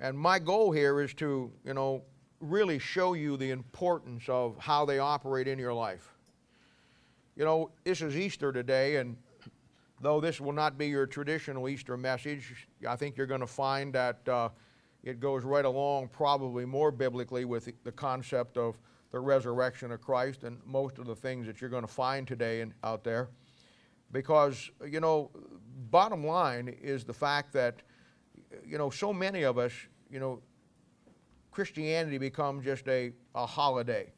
And my goal here is to, you know, really show you the importance of how they operate in your life. You know, this is Easter today, and though this will not be your traditional Easter message, I think you're going to find that uh, it goes right along, probably more biblically, with the concept of the resurrection of Christ and most of the things that you're going to find today out there. Because, you know, bottom line is the fact that, you know, so many of us, you know, Christianity becomes just a, a holiday.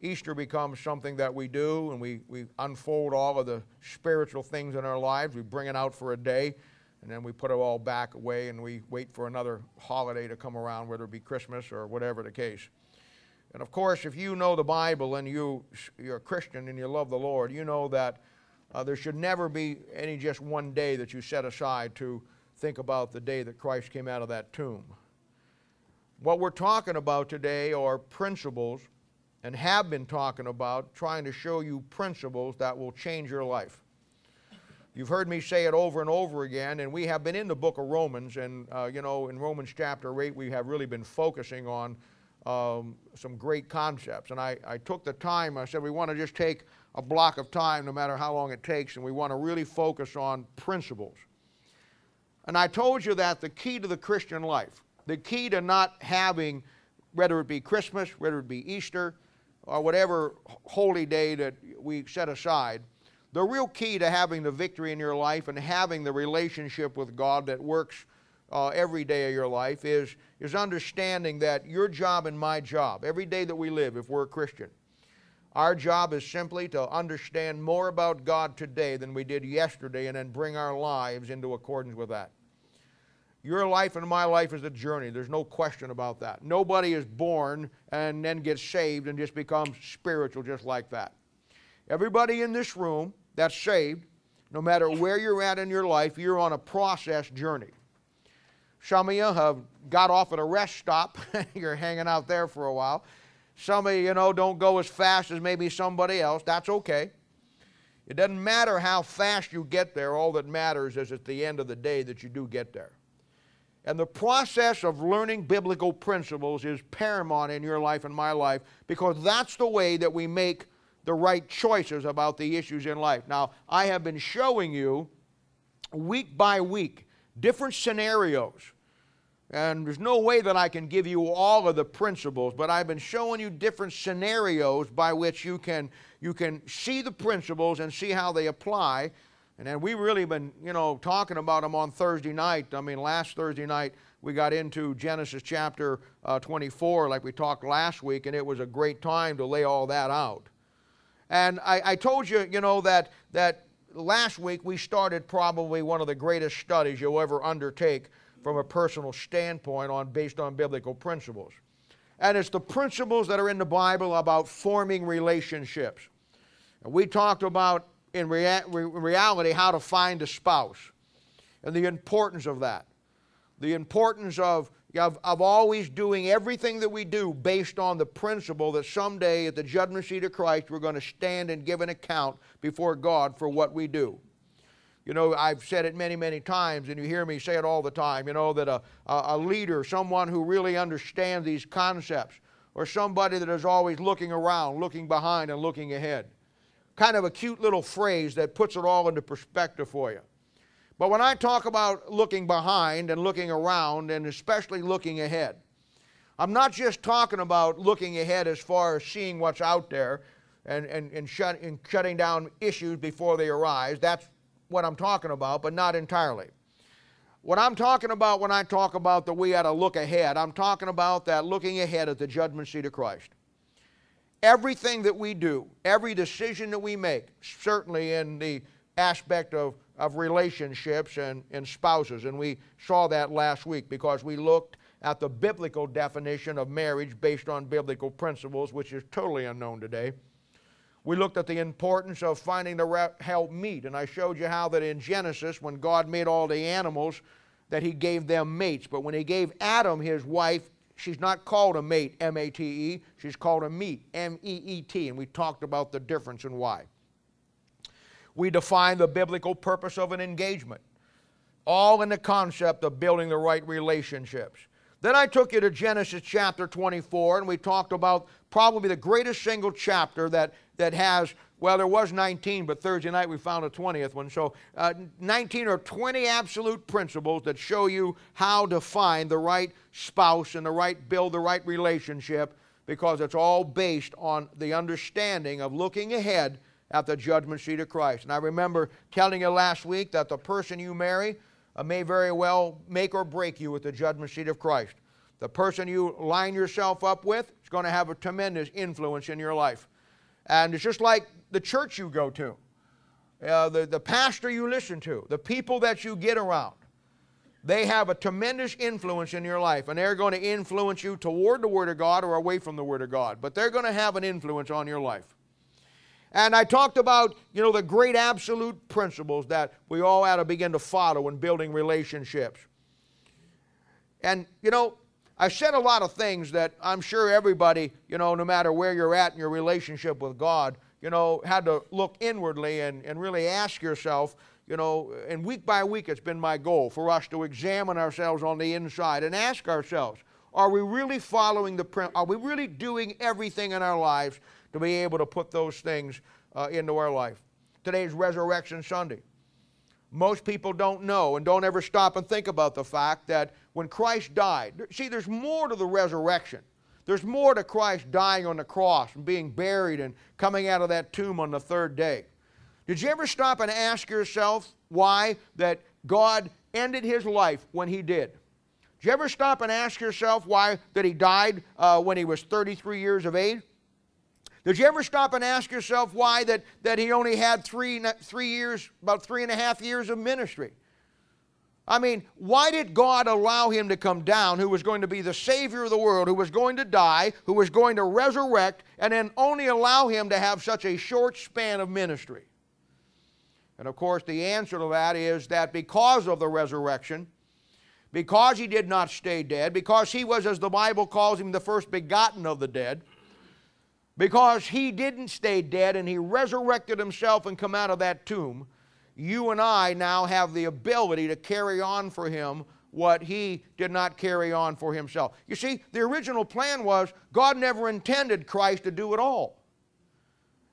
Easter becomes something that we do and we, we unfold all of the spiritual things in our lives. We bring it out for a day and then we put it all back away and we wait for another holiday to come around, whether it be Christmas or whatever the case. And of course, if you know the Bible and you, you're a Christian and you love the Lord, you know that uh, there should never be any just one day that you set aside to think about the day that Christ came out of that tomb. What we're talking about today are principles and have been talking about trying to show you principles that will change your life. You've heard me say it over and over again, and we have been in the book of Romans, and uh, you know, in Romans chapter 8, we have really been focusing on um, some great concepts. And I, I took the time, I said, we want to just take a block of time, no matter how long it takes, and we want to really focus on principles. And I told you that the key to the Christian life, the key to not having, whether it be Christmas, whether it be Easter, or whatever holy day that we set aside, the real key to having the victory in your life and having the relationship with God that works uh, every day of your life is, is understanding that your job and my job, every day that we live, if we're a Christian, our job is simply to understand more about God today than we did yesterday and then bring our lives into accordance with that. Your life and my life is a journey. There's no question about that. Nobody is born and then gets saved and just becomes spiritual just like that. Everybody in this room that's saved, no matter where you're at in your life, you're on a process journey. Some of you have got off at a rest stop. you're hanging out there for a while. Some of you, you know, don't go as fast as maybe somebody else. That's okay. It doesn't matter how fast you get there. All that matters is at the end of the day that you do get there. And the process of learning biblical principles is paramount in your life and my life because that's the way that we make the right choices about the issues in life. Now, I have been showing you week by week different scenarios and there's no way that I can give you all of the principles, but I've been showing you different scenarios by which you can, you can see the principles and see how they apply. And then we really been, you know, talking about them on Thursday night. I mean, last Thursday night we got into Genesis chapter uh, 24, like we talked last week, and it was a great time to lay all that out. And I, I told you, you know, that that last week we started probably one of the greatest studies you'll ever undertake from a personal standpoint on based on biblical principles. And it's the principles that are in the Bible about forming relationships. And we talked about in rea- reality how to find a spouse and the importance of that. The importance of, of, of always doing everything that we do based on the principle that someday at the judgment seat of Christ we're going to stand and give an account before God for what we do. You know, I've said it many, many times, and you hear me say it all the time, you know, that a, a leader, someone who really understands these concepts, or somebody that is always looking around, looking behind, and looking ahead. Kind of a cute little phrase that puts it all into perspective for you. But when I talk about looking behind and looking around, and especially looking ahead, I'm not just talking about looking ahead as far as seeing what's out there and, and, and, shut, and shutting down issues before they arise. That's what I'm talking about, but not entirely. What I'm talking about when I talk about that we had to look ahead, I'm talking about that looking ahead at the judgment seat of Christ. Everything that we do, every decision that we make, certainly in the aspect of, of relationships and, and spouses, and we saw that last week because we looked at the biblical definition of marriage based on biblical principles, which is totally unknown today. We looked at the importance of finding the help meet, and I showed you how that in Genesis, when God made all the animals, that He gave them mates. But when He gave Adam his wife, she's not called a mate, M A T E, she's called a meet, M E E T, and we talked about the difference and why. We defined the biblical purpose of an engagement, all in the concept of building the right relationships. Then I took you to Genesis chapter 24, and we talked about probably the greatest single chapter that, that has, well, there was 19, but Thursday night we found a 20th one. So uh, 19 or 20 absolute principles that show you how to find the right spouse and the right build the right relationship because it's all based on the understanding of looking ahead at the judgment seat of Christ. And I remember telling you last week that the person you marry, uh, may very well make or break you at the judgment seat of Christ. The person you line yourself up with going to have a tremendous influence in your life. And it's just like the church you go to, uh, the, the pastor you listen to, the people that you get around. They have a tremendous influence in your life, and they're going to influence you toward the Word of God or away from the Word of God. But they're going to have an influence on your life. And I talked about, you know, the great absolute principles that we all ought to begin to follow in building relationships. And, you know, I said a lot of things that I'm sure everybody, you know, no matter where you're at in your relationship with God, you know, had to look inwardly and, and really ask yourself, you know, and week by week it's been my goal for us to examine ourselves on the inside and ask ourselves, are we really following the, are we really doing everything in our lives to be able to put those things uh, into our life. Today's Resurrection Sunday. Most people don't know and don't ever stop and think about the fact that when Christ died, see, there's more to the resurrection. There's more to Christ dying on the cross and being buried and coming out of that tomb on the third day. Did you ever stop and ask yourself why that God ended his life when he did? Did you ever stop and ask yourself why that he died uh, when he was 33 years of age? Did you ever stop and ask yourself why that, that he only had three, three years, about three and a half years of ministry? I mean, why did God allow him to come down, who was going to be the Savior of the world, who was going to die, who was going to resurrect, and then only allow him to have such a short span of ministry? And of course, the answer to that is that because of the resurrection, because he did not stay dead, because he was, as the Bible calls him, the first begotten of the dead, because he didn't stay dead and he resurrected himself and come out of that tomb, you and I now have the ability to carry on for him what he did not carry on for himself. You see, the original plan was God never intended Christ to do it all.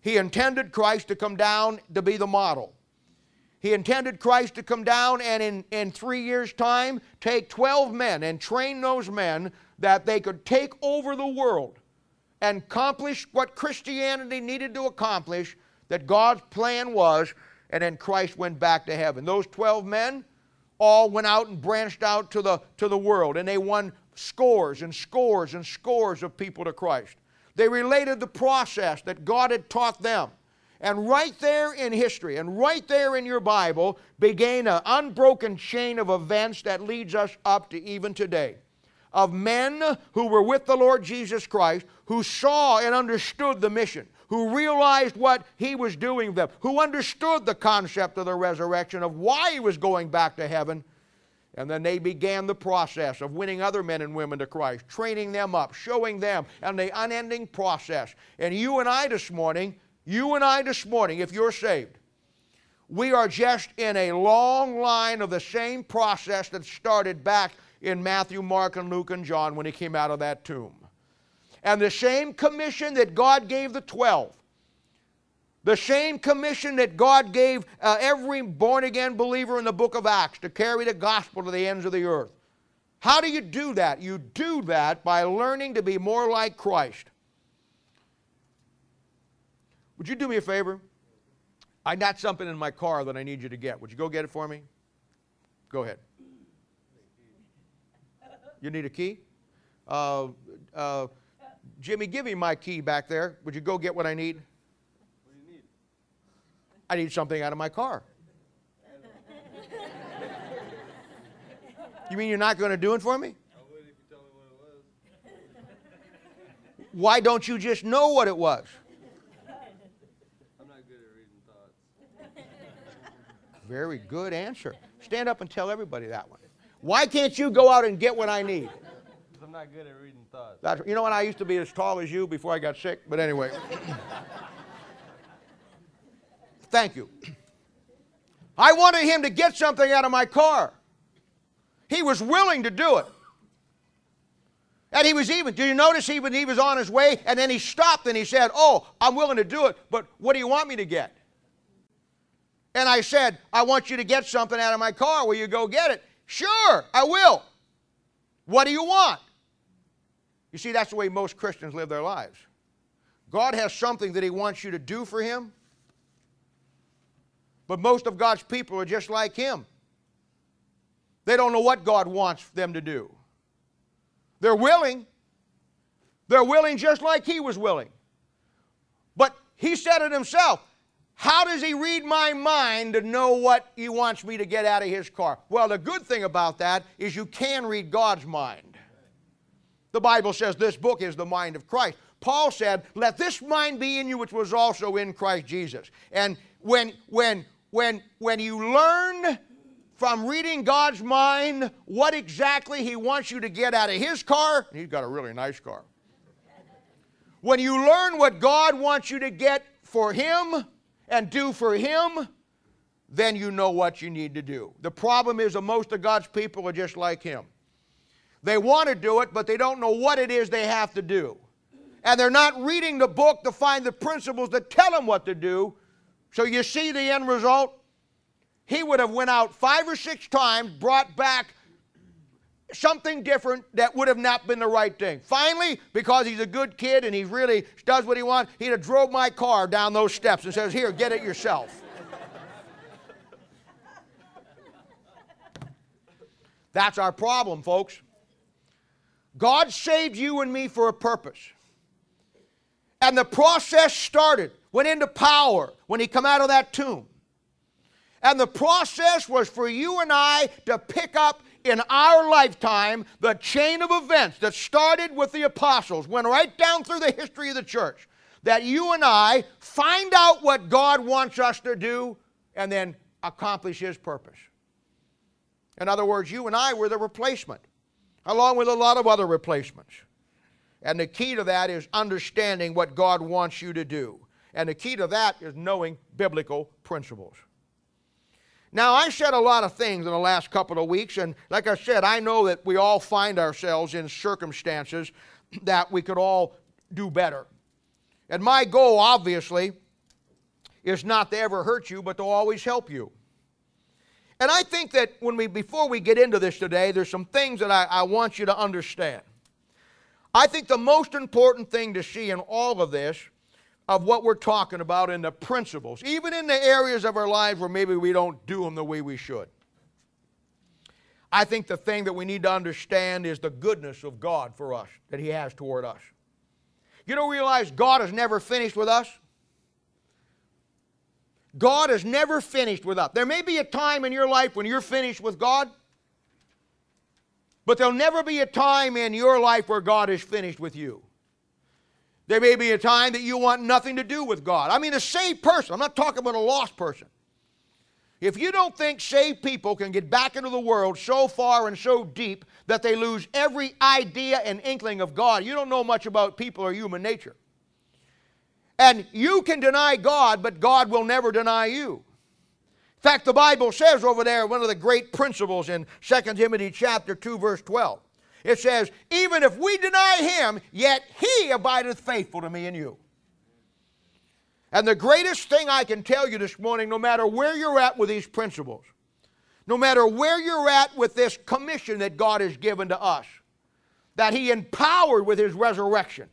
He intended Christ to come down to be the model. He intended Christ to come down and in, in three years' time take 12 men and train those men that they could take over the world and accomplish what Christianity needed to accomplish, that God's plan was, and then Christ went back to heaven. Those 12 men all went out and branched out to the, to the world, and they won scores and scores and scores of people to Christ. They related the process that God had taught them. And right there in history and right there in your Bible began an unbroken chain of events that leads us up to even today of men who were with the Lord Jesus Christ, who saw and understood the mission, who realized what he was doing them, who understood the concept of the resurrection, of why he was going back to heaven. And then they began the process of winning other men and women to Christ, training them up, showing them, and the unending process. And you and I this morning, you and I this morning, if you're saved, we are just in a long line of the same process that started back in Matthew, Mark, and Luke, and John when he came out of that tomb. And the same commission that God gave the 12, the same commission that God gave uh, every born again believer in the book of Acts to carry the gospel to the ends of the earth. How do you do that? You do that by learning to be more like Christ. Would you do me a favor? I got something in my car that I need you to get. Would you go get it for me? Go ahead. You need a key? Uh, uh, Jimmy, give me my key back there. Would you go get what I need? What do you need? I need something out of my car. you mean you're not going to do it for me? I would if you tell me what it was. Why don't you just know what it was? I'm not good at reading thoughts. Very good answer. Stand up and tell everybody that one. Why can't you go out and get what I need? I'm not good at reading thoughts. That's, you know what? I used to be as tall as you before I got sick, but anyway. Thank you. I wanted him to get something out of my car. He was willing to do it. And he was even, did you notice he, when he was on his way and then he stopped and he said, Oh, I'm willing to do it, but what do you want me to get? And I said, I want you to get something out of my car. Will you go get it? Sure, I will. What do you want? You see, that's the way most Christians live their lives. God has something that He wants you to do for Him, but most of God's people are just like Him. They don't know what God wants them to do. They're willing. They're willing just like He was willing. But He said it Himself how does he read my mind to know what he wants me to get out of his car? Well, the good thing about that is you can read God's mind. The Bible says this book is the mind of Christ. Paul said, "Let this mind be in you which was also in Christ Jesus." And when when when when you learn from reading God's mind what exactly he wants you to get out of his car, he's got a really nice car. When you learn what God wants you to get for him, and do for Him, then you know what you need to do. The problem is that most of God's people are just like Him. They want to do it, but they don't know what it is they have to do. And they're not reading the book to find the principles that tell them what to do. So you see the end result? He would have went out five or six times, brought back something different that would have not been the right thing. Finally, because he's a good kid and he really does what he wants, he'd have drove my car down those steps and says, "Here, get it yourself." That's our problem, folks. God saved you and me for a purpose. And the process started, went into power when he come out of that tomb. And the process was for you and I to pick up in our lifetime the chain of events that started with the apostles, went right down through the history of the church, that you and I find out what God wants us to do and then accomplish His purpose. In other words, you and I were the replacement, along with a lot of other replacements. And the key to that is understanding what God wants you to do. And the key to that is knowing biblical principles. Now, I said a lot of things in the last couple of weeks, and like I said, I know that we all find ourselves in circumstances that we could all do better. And my goal, obviously, is not to ever hurt you, but to always help you. And I think that when we, before we get into this today, there's some things that I, I want you to understand. I think the most important thing to see in all of this of what we're talking about in the principles, even in the areas of our lives where maybe we don't do them the way we should. I think the thing that we need to understand is the goodness of God for us, that He has toward us. You don't realize God is never finished with us? God is never finished with us. There may be a time in your life when you're finished with God, but there'll never be a time in your life where God is finished with you. There may be a time that you want nothing to do with God. I mean, a saved person. I'm not talking about a lost person. If you don't think saved people can get back into the world so far and so deep that they lose every idea and inkling of God, you don't know much about people or human nature. And you can deny God, but God will never deny you. In fact, the Bible says over there, one of the great principles in 2 Timothy chapter 2, verse 12. It says, Even if we deny him, yet he abideth faithful to me and you. And the greatest thing I can tell you this morning, no matter where you're at with these principles, no matter where you're at with this commission that God has given to us, that He empowered with His resurrection,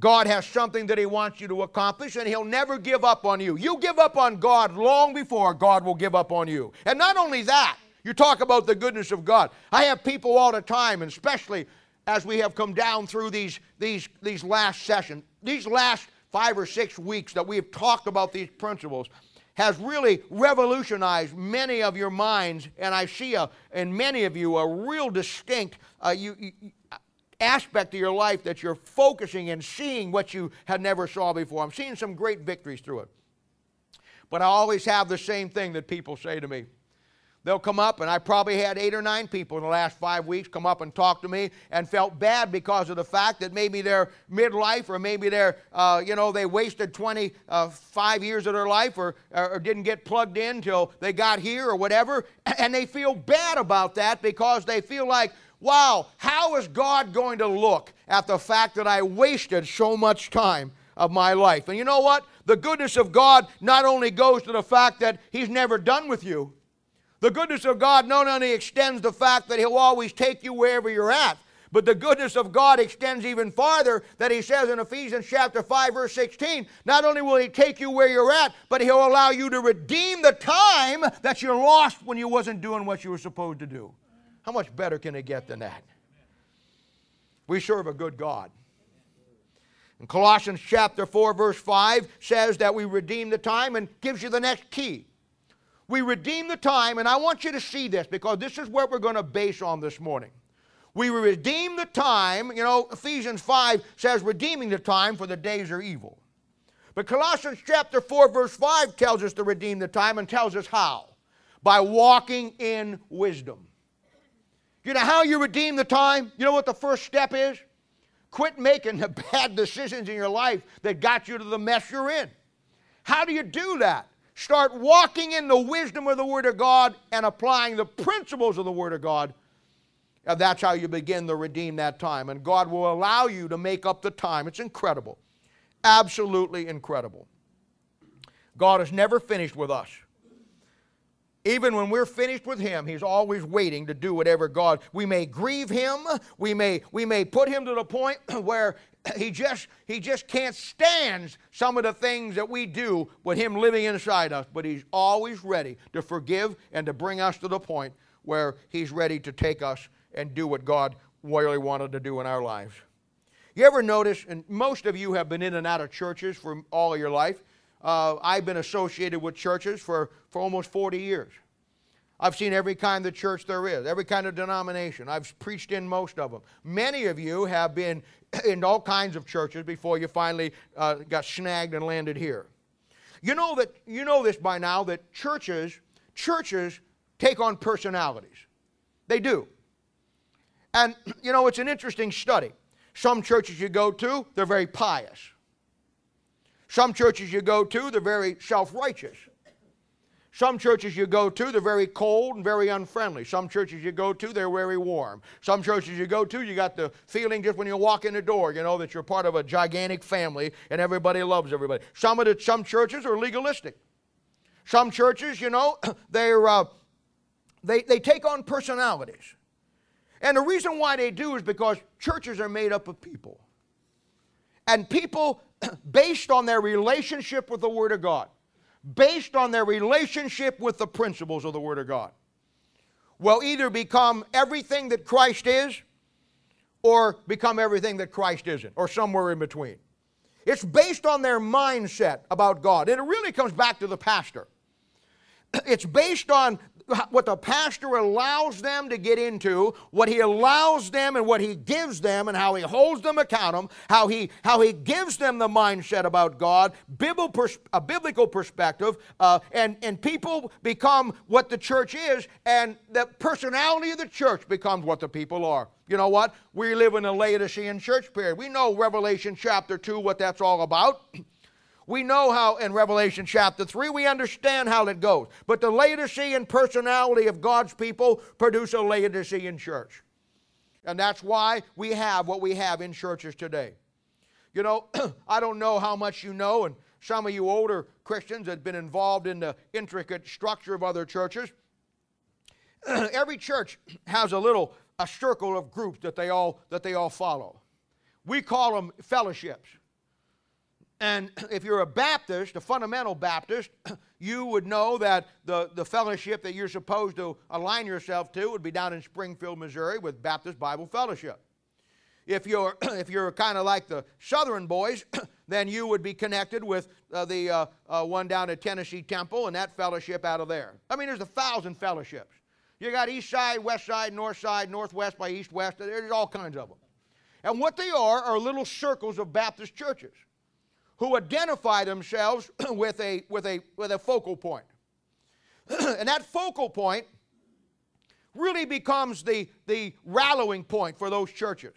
God has something that He wants you to accomplish, and He'll never give up on you. You give up on God long before God will give up on you. And not only that, you talk about the goodness of God. I have people all the time, and especially as we have come down through these, these, these last sessions, these last five or six weeks that we have talked about these principles has really revolutionized many of your minds, and I see a, in many of you a real distinct uh, you, you, aspect of your life that you're focusing and seeing what you had never saw before. I'm seeing some great victories through it. But I always have the same thing that people say to me. They'll come up, and I probably had eight or nine people in the last five weeks come up and talk to me and felt bad because of the fact that maybe they're midlife or maybe they're, uh, you know, they wasted 25 uh, years of their life or, or didn't get plugged in till they got here or whatever. And they feel bad about that because they feel like, wow, how is God going to look at the fact that I wasted so much time of my life? And you know what? The goodness of God not only goes to the fact that He's never done with you, the goodness of God not only extends the fact that He'll always take you wherever you're at, but the goodness of God extends even farther that he says in Ephesians chapter 5 verse 16, not only will he take you where you're at, but he'll allow you to redeem the time that you lost when you wasn't doing what you were supposed to do. How much better can it get than that? We serve a good God. And Colossians chapter 4 verse 5 says that we redeem the time and gives you the next key. We redeem the time, and I want you to see this because this is what we're going to base on this morning. We redeem the time. You know, Ephesians 5 says, redeeming the time, for the days are evil. But Colossians chapter 4, verse 5 tells us to redeem the time and tells us how. By walking in wisdom. You know how you redeem the time? You know what the first step is? Quit making the bad decisions in your life that got you to the mess you're in. How do you do that? Start walking in the wisdom of the Word of God and applying the principles of the Word of God and that's how you begin to redeem that time. And God will allow you to make up the time. It's incredible. Absolutely incredible. God is never finished with us. Even when we're finished with him, he's always waiting to do whatever God. We may grieve him, we may we may put him to the point where he just he just can't stand some of the things that we do with him living inside us, but he's always ready to forgive and to bring us to the point where he's ready to take us and do what God really wanted to do in our lives. You ever notice, and most of you have been in and out of churches for all of your life. Uh, I've been associated with churches for, for almost 40 years. I've seen every kind of church there is, every kind of denomination. I've preached in most of them. Many of you have been in all kinds of churches before you finally uh, got snagged and landed here. You know that you know this by now that churches churches take on personalities. They do. And, you know, it's an interesting study. Some churches you go to, they're very pious. Some churches you go to, they're very self righteous. Some churches you go to, they're very cold and very unfriendly. Some churches you go to, they're very warm. Some churches you go to, you got the feeling just when you walk in the door, you know, that you're part of a gigantic family and everybody loves everybody. Some of the some churches are legalistic. Some churches, you know, they're uh, they, they take on personalities. And the reason why they do is because churches are made up of people. And people, based on their relationship with the Word of God, based on their relationship with the principles of the Word of God, will either become everything that Christ is or become everything that Christ isn't, or somewhere in between. It's based on their mindset about God. And it really comes back to the pastor. It's based on what the pastor allows them to get into, what he allows them and what he gives them and how he holds them accountable, how he, how he gives them the mindset about God, a biblical perspective, uh, and, and people become what the church is, and the personality of the church becomes what the people are. You know what? We live in a Laodicean church period. We know Revelation chapter 2, what that's all about. We know how in Revelation chapter 3, we understand how it goes. But the Laodicean personality of God's people produce a Laodicean church. And that's why we have what we have in churches today. You know, I don't know how much you know, and some of you older Christians have been involved in the intricate structure of other churches. Every church has a little a circle of groups that they all that they all follow. We call them fellowships. And if you're a Baptist, a fundamental Baptist, you would know that the, the fellowship that you're supposed to align yourself to would be down in Springfield, Missouri with Baptist Bible Fellowship. If you're, if you're kind of like the Southern boys, then you would be connected with uh, the uh, uh, one down at Tennessee Temple and that fellowship out of there. I mean, there's a thousand fellowships. You got East Side, West Side, North Side, Northwest by East West. There's all kinds of them. And what they are are little circles of Baptist churches who identify themselves with a, with a, with a focal point. and that focal point really becomes the, the rallying point for those churches.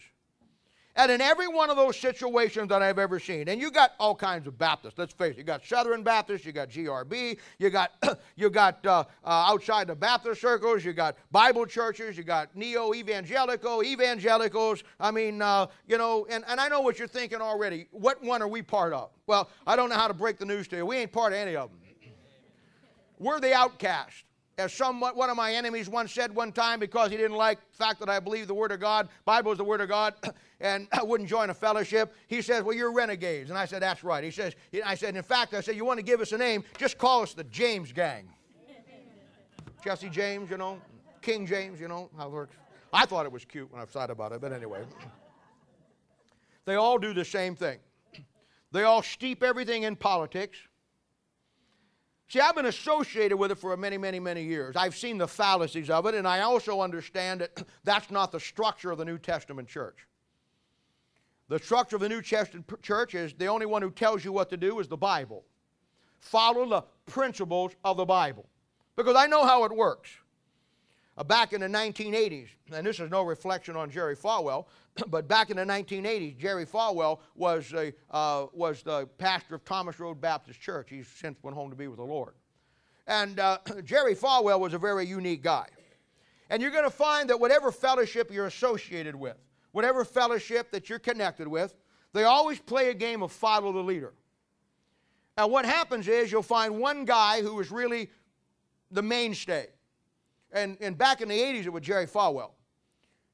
And in every one of those situations that I've ever seen, and you got all kinds of Baptists. Let's face it, you got Southern Baptists, you got GRB, you got you got uh, uh, outside the Baptist circles, you got Bible churches, you got neo evangelical evangelicals. I mean, uh, you know, and, and I know what you're thinking already. What one are we part of? Well, I don't know how to break the news to you. We ain't part of any of them. We're the outcast as some one of my enemies once said one time because he didn't like the fact that I believe the Word of God, Bible is the Word of God, and I wouldn't join a fellowship. He says, "Well, you're renegades," and I said, "That's right." He says, "I said, in fact, I said, you want to give us a name? Just call us the James Gang." Jesse James, you know, King James, you know how it works. I thought it was cute when I thought about it, but anyway, they all do the same thing. They all steep everything in politics. See, I've been associated with it for many, many, many years. I've seen the fallacies of it, and I also understand that that's not the structure of the New Testament church. The structure of the New Testament church is the only one who tells you what to do is the Bible. Follow the principles of the Bible. Because I know how it works. Uh, back in the 1980s, and this is no reflection on Jerry Falwell, but back in the 1980s, Jerry Falwell was, a, uh, was the pastor of Thomas Road Baptist Church. He's since went home to be with the Lord. And uh, Jerry Falwell was a very unique guy. And you're going to find that whatever fellowship you're associated with, whatever fellowship that you're connected with, they always play a game of follow the leader. And what happens is you'll find one guy who is really the mainstay. And, and back in the 80s, it was Jerry Falwell.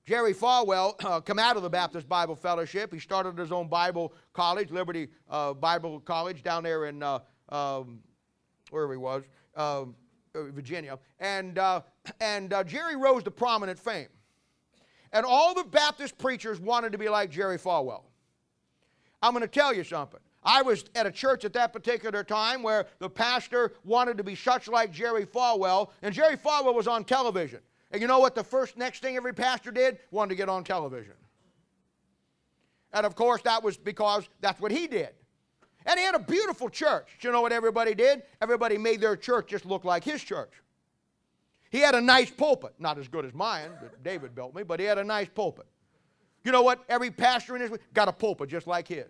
Jerry Falwell uh, come out of the Baptist Bible Fellowship. He started his own Bible college, Liberty uh, Bible College, down there in uh, um, wherever he was, um, uh, Virginia. And, uh, and uh, Jerry rose to prominent fame. And all the Baptist preachers wanted to be like Jerry Falwell. I'm going to tell you something. I was at a church at that particular time where the pastor wanted to be such like Jerry Falwell, and Jerry Falwell was on television. And you know what the first next thing every pastor did? Wanted to get on television. And of course, that was because that's what he did. And he had a beautiful church. You know what everybody did? Everybody made their church just look like his church. He had a nice pulpit, not as good as mine that David built me, but he had a nice pulpit. You know what? Every pastor in his got a pulpit just like his.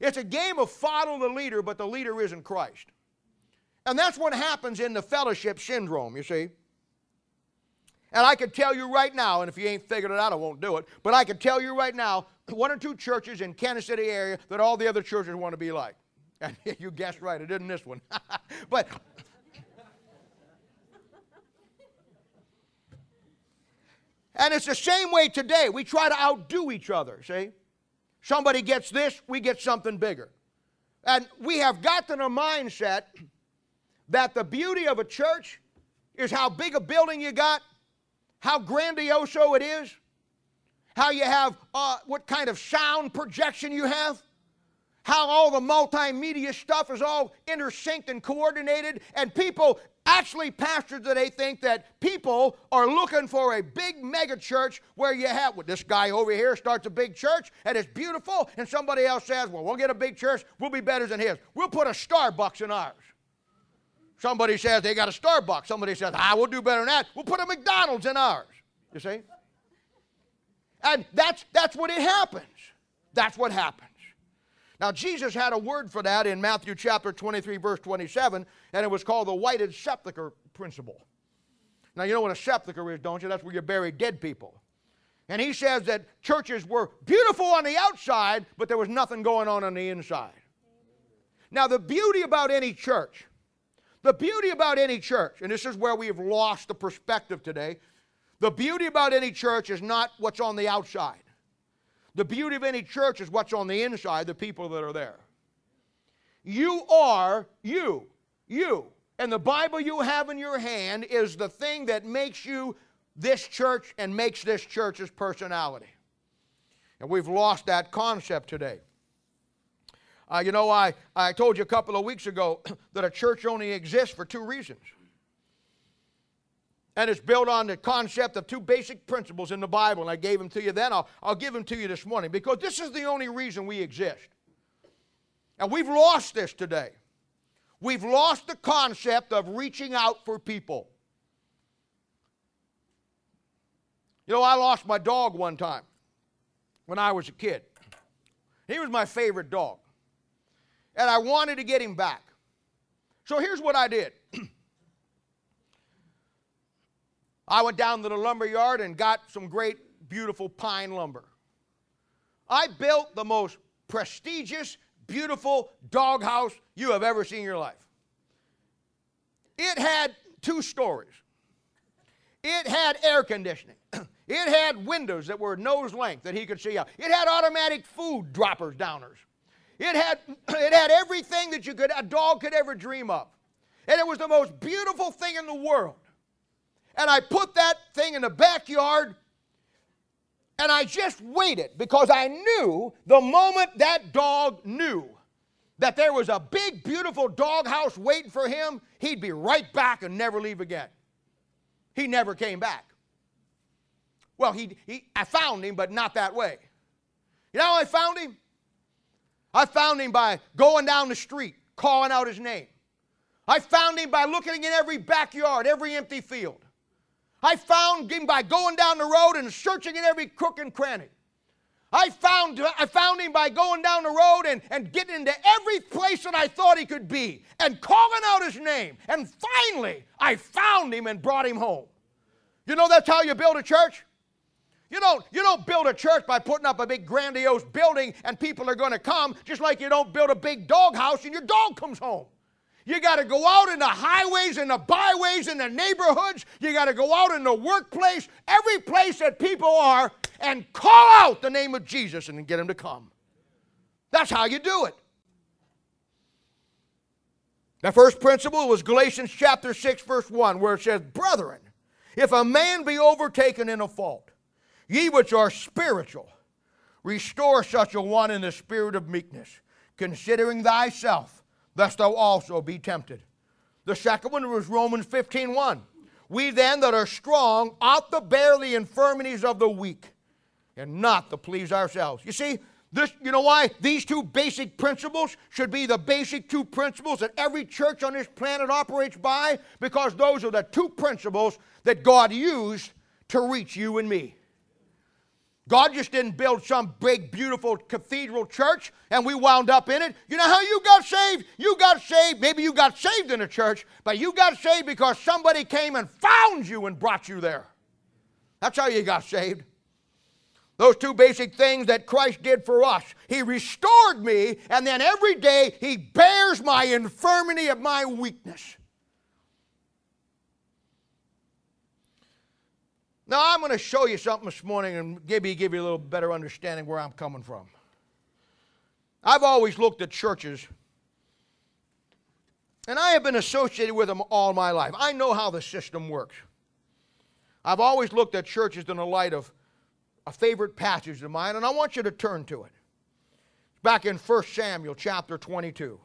It's a game of follow the leader, but the leader isn't Christ. And that's what happens in the fellowship syndrome, you see. And I can tell you right now, and if you ain't figured it out, I won't do it, but I can tell you right now, one or two churches in Kansas City area that all the other churches want to be like. And you guessed right, it isn't this one. but And it's the same way today. We try to outdo each other, see? Somebody gets this, we get something bigger. And we have gotten a mindset that the beauty of a church is how big a building you got, how grandioso it is, how you have uh, what kind of sound projection you have, how all the multimedia stuff is all intersynced and coordinated, and people Actually, pastors today think that people are looking for a big mega church where you have, well, this guy over here starts a big church and it's beautiful, and somebody else says, well, we'll get a big church, we'll be better than his. We'll put a Starbucks in ours. Somebody says they got a Starbucks. Somebody says, ah, we'll do better than that. We'll put a McDonald's in ours. You see? And that's, that's what it happens. That's what happens. Now, Jesus had a word for that in Matthew chapter 23, verse 27, and it was called the whited sepulchre principle. Now, you know what a sepulchre is, don't you? That's where you bury dead people. And he says that churches were beautiful on the outside, but there was nothing going on on the inside. Now, the beauty about any church, the beauty about any church, and this is where we have lost the perspective today, the beauty about any church is not what's on the outside. The beauty of any church is what's on the inside, the people that are there. You are you. You. And the Bible you have in your hand is the thing that makes you this church and makes this church's personality. And we've lost that concept today. Uh, you know, I, I told you a couple of weeks ago that a church only exists for two reasons and it's built on the concept of two basic principles in the Bible. And I gave them to you then. I'll, I'll give them to you this morning because this is the only reason we exist. And we've lost this today. We've lost the concept of reaching out for people. You know, I lost my dog one time. when I was a kid. He was my favorite dog. And I wanted to get him back. So here's what I did I went down to the lumber yard and got some great, beautiful pine lumber. I built the most prestigious, beautiful doghouse you have ever seen in your life. It had two stories. It had air conditioning. it had windows that were nose length that he could see out. It had automatic food droppers downers. It had, it had everything that you could a dog could ever dream of. And it was the most beautiful thing in the world. And I put that thing in the backyard and I just waited because I knew the moment that dog knew that there was a big, beautiful doghouse waiting for him, he'd be right back and never leave again. He never came back. Well, he, he, I found him, but not that way. You know how I found him? I found him by going down the street, calling out his name. I found him by looking in every backyard, every empty field. I found him by going down the road and searching in every crook and cranny. I found, I found him by going down the road and, and getting into every place that I thought he could be and calling out his name. And finally, I found him and brought him home. You know that's how you build a church? You don't, you don't build a church by putting up a big grandiose building and people are going to come, just like you don't build a big doghouse and your dog comes home. You got to go out in the highways and the byways and the neighborhoods. You got to go out in the workplace, every place that people are, and call out the name of Jesus and get them to come. That's how you do it. The first principle was Galatians chapter 6, verse 1, where it says, Brethren, if a man be overtaken in a fault, ye which are spiritual, restore such a one in the spirit of meekness, considering thyself lest thou also be tempted. The second one was Romans 15 1. We then that are strong ought to bear the infirmities of the weak and not to please ourselves. You see, this, you know why? These two basic principles should be the basic two principles that every church on this planet operates by because those are the two principles that God used to reach you and me. God just didn't build some big, beautiful cathedral church and we wound up in it. You know how you got saved? You got saved. Maybe you got saved in a church, but you got saved because somebody came and found you and brought you there. That's how you got saved. Those two basic things that Christ did for us. He restored me, and then every day He bears my infirmity of my weakness. Now, I'm going to show you something this morning and maybe give you a little better understanding where I'm coming from. I've always looked at churches, and I have been associated with them all my life. I know how the system works. I've always looked at churches in the light of a favorite passage of mine, and I want you to turn to it. Back in 1 Samuel chapter 22.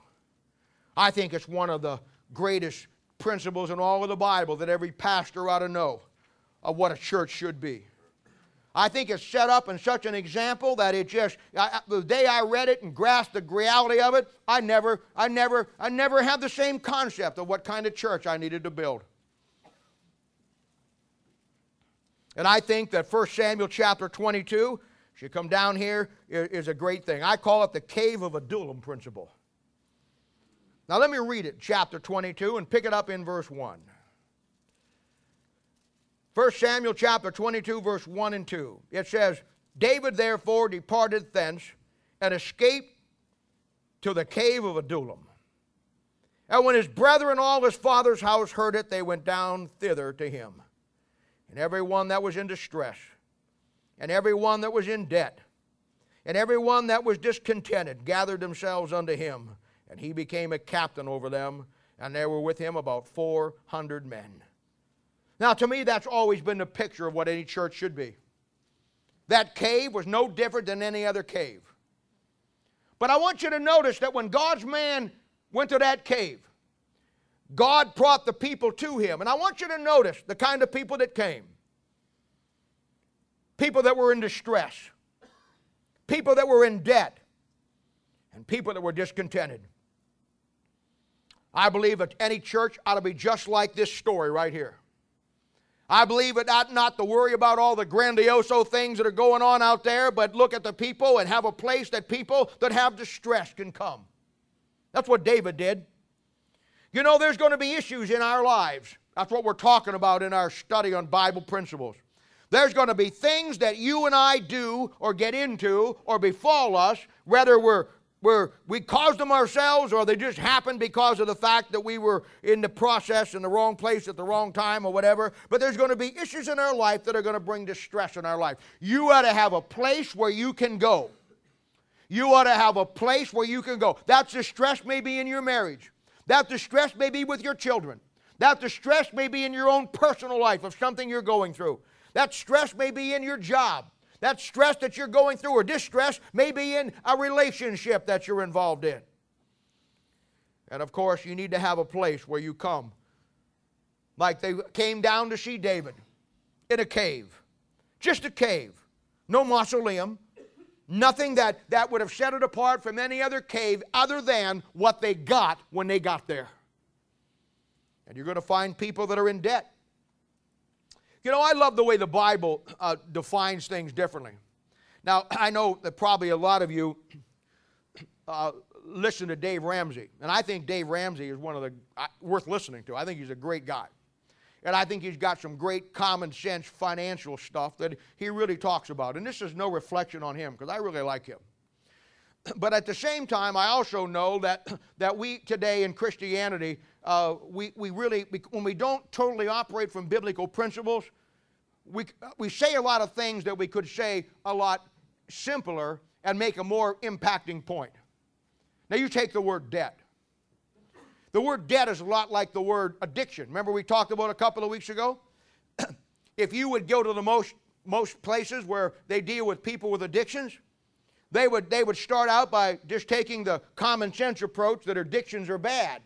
I think it's one of the greatest principles in all of the Bible that every pastor ought to know of what a church should be. I think it's set up in such an example that it just I, the day I read it and grasped the reality of it, I never, I never, I never had the same concept of what kind of church I needed to build. And I think that 1 Samuel chapter 22 should come down here is a great thing. I call it the cave of Adullam principle. Now let me read it, chapter 22, and pick it up in verse 1. 1 Samuel chapter 22, verse 1 and 2. It says, David therefore departed thence and escaped to the cave of Adullam. And when his brethren, all his father's house, heard it, they went down thither to him. And every one that was in distress, and every one that was in debt, and every one that was discontented gathered themselves unto him. And he became a captain over them, and there were with him about 400 men. Now, to me, that's always been the picture of what any church should be. That cave was no different than any other cave. But I want you to notice that when God's man went to that cave, God brought the people to him. And I want you to notice the kind of people that came people that were in distress, people that were in debt, and people that were discontented. I believe that any church ought to be just like this story right here. I believe it not, not to worry about all the grandioso things that are going on out there, but look at the people and have a place that people that have distress can come. That's what David did. You know, there's going to be issues in our lives. That's what we're talking about in our study on Bible principles. There's going to be things that you and I do or get into or befall us, whether we're where we caused them ourselves or they just happened because of the fact that we were in the process in the wrong place at the wrong time or whatever. But there's going to be issues in our life that are going to bring distress in our life. You ought to have a place where you can go. You ought to have a place where you can go. That distress may be in your marriage. That distress may be with your children. That distress may be in your own personal life of something you're going through. That stress may be in your job. That stress that you're going through or distress may be in a relationship that you're involved in. And of course, you need to have a place where you come. Like they came down to see David in a cave. Just a cave. No mausoleum. Nothing that, that would have set it apart from any other cave other than what they got when they got there. And you're going to find people that are in debt. You know, I love the way the Bible uh, defines things differently. Now, I know that probably a lot of you uh, listen to Dave Ramsey, and I think Dave Ramsey is one of the uh, worth listening to. I think he's a great guy. And I think he's got some great common sense financial stuff that he really talks about. And this is no reflection on him because I really like him. But at the same time, I also know that, that we today in Christianity, uh, we, we really, when we don't totally operate from biblical principles, we, we say a lot of things that we could say a lot simpler and make a more impacting point. Now, you take the word debt. The word debt is a lot like the word addiction. Remember, we talked about a couple of weeks ago? if you would go to the most, most places where they deal with people with addictions, they would, they would start out by just taking the common sense approach that addictions are bad.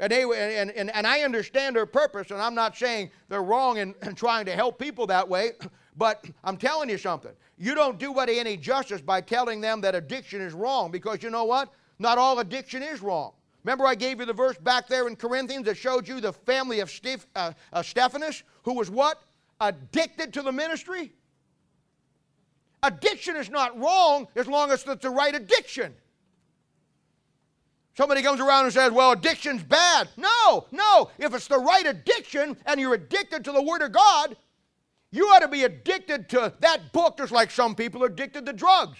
And, they, and, and, and I understand their purpose, and I'm not saying they're wrong in, in trying to help people that way, but I'm telling you something. You don't do what any justice by telling them that addiction is wrong, because you know what? Not all addiction is wrong. Remember, I gave you the verse back there in Corinthians that showed you the family of Steph, uh, uh, Stephanus, who was what? Addicted to the ministry? Addiction is not wrong as long as it's the right addiction. Somebody comes around and says, well, addiction's bad. No, no. If it's the right addiction and you're addicted to the Word of God, you ought to be addicted to that book just like some people are addicted to drugs.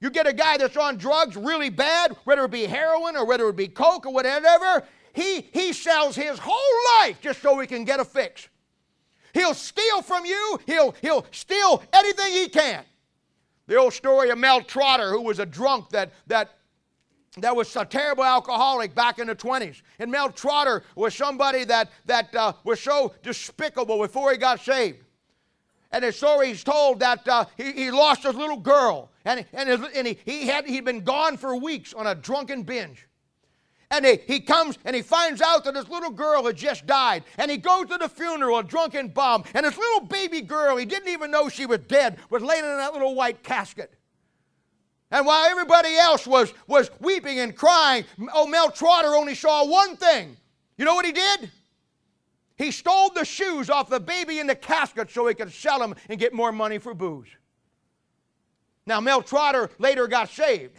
You get a guy that's on drugs really bad, whether it be heroin or whether it be coke or whatever, he, he sells his whole life just so he can get a fix. He'll steal from you, he'll, he'll steal anything he can. The old story of Mel Trotter, who was a drunk that, that that was a terrible alcoholic back in the 20s. And Mel Trotter was somebody that, that uh, was so despicable before he got saved. And the story is told that uh, he, he lost his little girl. And, and, his, and he, he had, he'd been gone for weeks on a drunken binge. And he, he comes and he finds out that his little girl had just died. And he goes to the funeral, a drunken bum. And his little baby girl, he didn't even know she was dead, was laying in that little white casket. And while everybody else was, was weeping and crying, oh, Mel Trotter only saw one thing. You know what he did? He stole the shoes off the baby in the casket so he could sell them and get more money for booze. Now, Mel Trotter later got saved.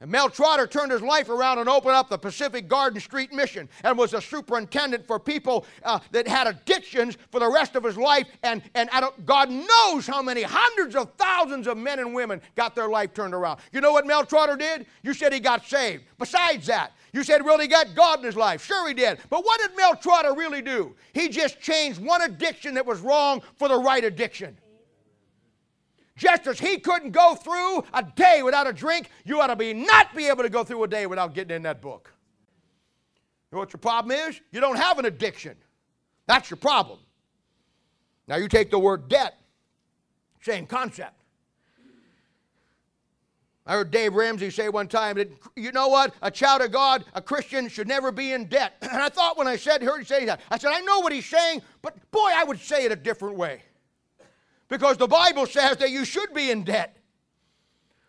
And Mel Trotter turned his life around and opened up the Pacific Garden Street Mission and was a superintendent for people uh, that had addictions for the rest of his life. And, and God knows how many hundreds of thousands of men and women got their life turned around. You know what Mel Trotter did? You said he got saved. Besides that, you said, well, he got God in his life. Sure, he did. But what did Mel Trotter really do? He just changed one addiction that was wrong for the right addiction. Just as he couldn't go through a day without a drink, you ought to be not be able to go through a day without getting in that book. You know what your problem is? You don't have an addiction. That's your problem. Now you take the word debt, same concept. I heard Dave Ramsey say one time that, you know what, a child of God, a Christian should never be in debt. And I thought when I said, heard him say that, I said, I know what he's saying, but boy, I would say it a different way because the Bible says that you should be in debt.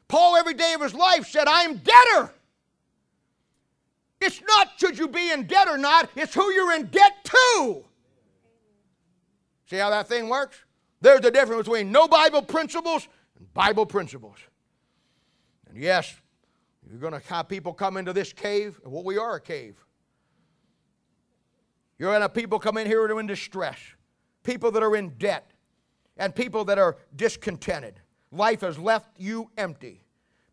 Paul, every day of his life, said, I'm debtor. It's not should you be in debt or not, it's who you're in debt to. See how that thing works? There's the difference between no Bible principles and Bible principles. And yes, you're going to have people come into this cave, what we are a cave. You're going to have people come in here that are in distress, people that are in debt, and people that are discontented. Life has left you empty.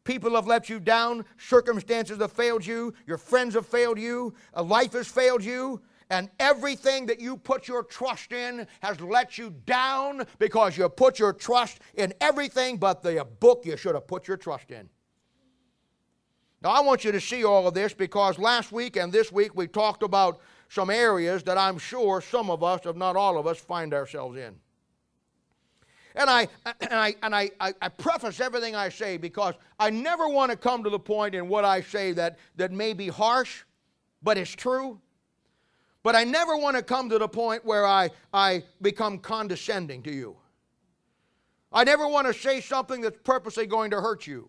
People have let you down. Circumstances have failed you. Your friends have failed you. Life has failed you. And everything that you put your trust in has let you down because you put your trust in everything but the book you should have put your trust in. Now, I want you to see all of this because last week and this week we talked about some areas that I'm sure some of us, if not all of us, find ourselves in. And I, and I, and I, I, I preface everything I say because I never want to come to the point in what I say that, that may be harsh, but it's true. But I never want to come to the point where I, I become condescending to you. I never want to say something that's purposely going to hurt you.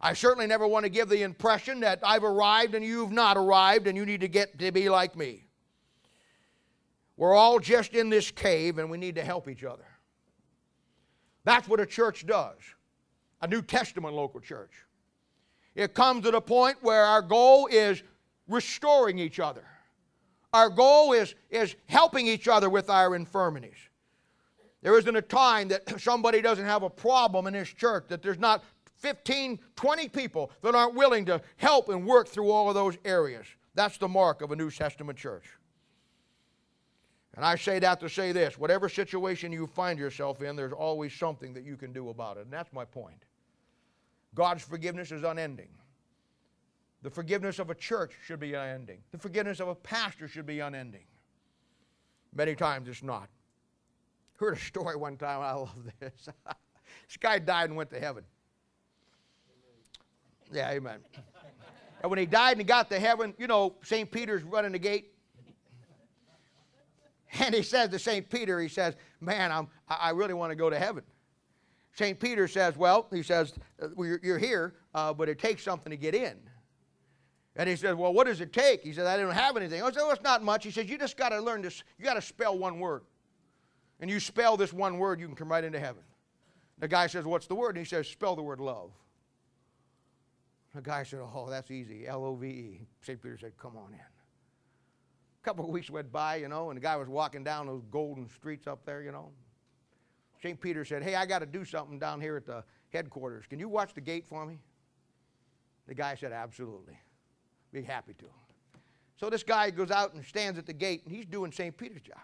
I certainly never want to give the impression that I've arrived and you've not arrived and you need to get to be like me. We're all just in this cave and we need to help each other. That's what a church does, a New Testament local church. It comes to the point where our goal is restoring each other. Our goal is, is helping each other with our infirmities. There isn't a time that somebody doesn't have a problem in this church, that there's not 15, 20 people that aren't willing to help and work through all of those areas. That's the mark of a New Testament church. And I say that to say this whatever situation you find yourself in, there's always something that you can do about it. And that's my point. God's forgiveness is unending. The forgiveness of a church should be unending. The forgiveness of a pastor should be unending. Many times it's not. Heard a story one time, I love this. this guy died and went to heaven. Yeah, amen. and when he died and he got to heaven, you know, St. Peter's running the gate. And he says to St. Peter, he says, Man, I'm, I really want to go to heaven. St. Peter says, Well, he says, uh, You're here, uh, but it takes something to get in. And he says, Well, what does it take? He says, I don't have anything. I said, Well, it's not much. He says, You just got to learn this. You got to spell one word. And you spell this one word, you can come right into heaven. The guy says, What's the word? And he says, Spell the word love. The guy said, Oh, that's easy. L O V E. St. Peter said, Come on in. A couple of weeks went by, you know, and the guy was walking down those golden streets up there, you know. St. Peter said, Hey, I got to do something down here at the headquarters. Can you watch the gate for me? The guy said, Absolutely. Be happy to. So this guy goes out and stands at the gate, and he's doing St. Peter's job.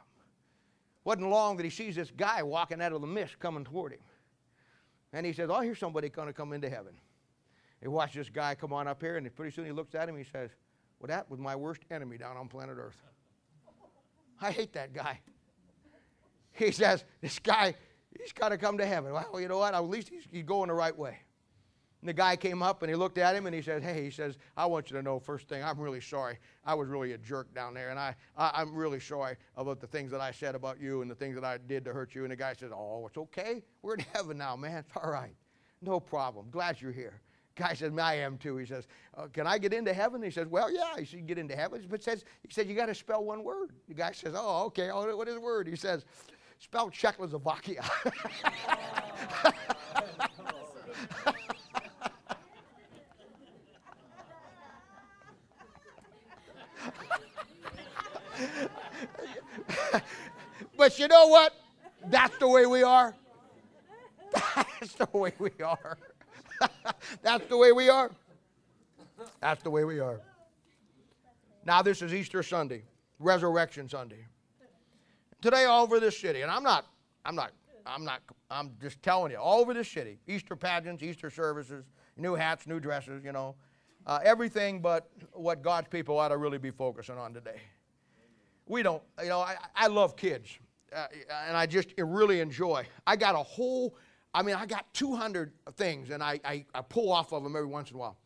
Wasn't long that he sees this guy walking out of the mist coming toward him. And he says, Oh, here's somebody going to come into heaven. He watches this guy come on up here, and pretty soon he looks at him and he says, well, that was my worst enemy down on planet Earth. I hate that guy. He says, This guy, he's got to come to heaven. Well, you know what? At least he's, he's going the right way. And the guy came up and he looked at him and he said, Hey, he says, I want you to know first thing, I'm really sorry. I was really a jerk down there, and I, I, am really sorry about the things that I said about you and the things that I did to hurt you. And the guy says, Oh, it's okay. We're in heaven now, man. It's all right. No problem. Glad you're here. Guy says, I am too. He says, uh, Can I get into heaven? He says, Well, yeah, you should get into heaven. But says, he said, You got to spell one word. The guy says, Oh, okay. Oh, what is the word? He says, Spell Czechoslovakia. but you know what? That's the way we are. That's the way we are. That's the way we are. That's the way we are. Now, this is Easter Sunday, Resurrection Sunday. Today, all over this city, and I'm not, I'm not, I'm not, I'm just telling you, all over this city, Easter pageants, Easter services, new hats, new dresses, you know, uh, everything but what God's people ought to really be focusing on today. We don't, you know, I, I love kids, uh, and I just really enjoy. I got a whole I mean, I got 200 things, and I, I, I pull off of them every once in a while.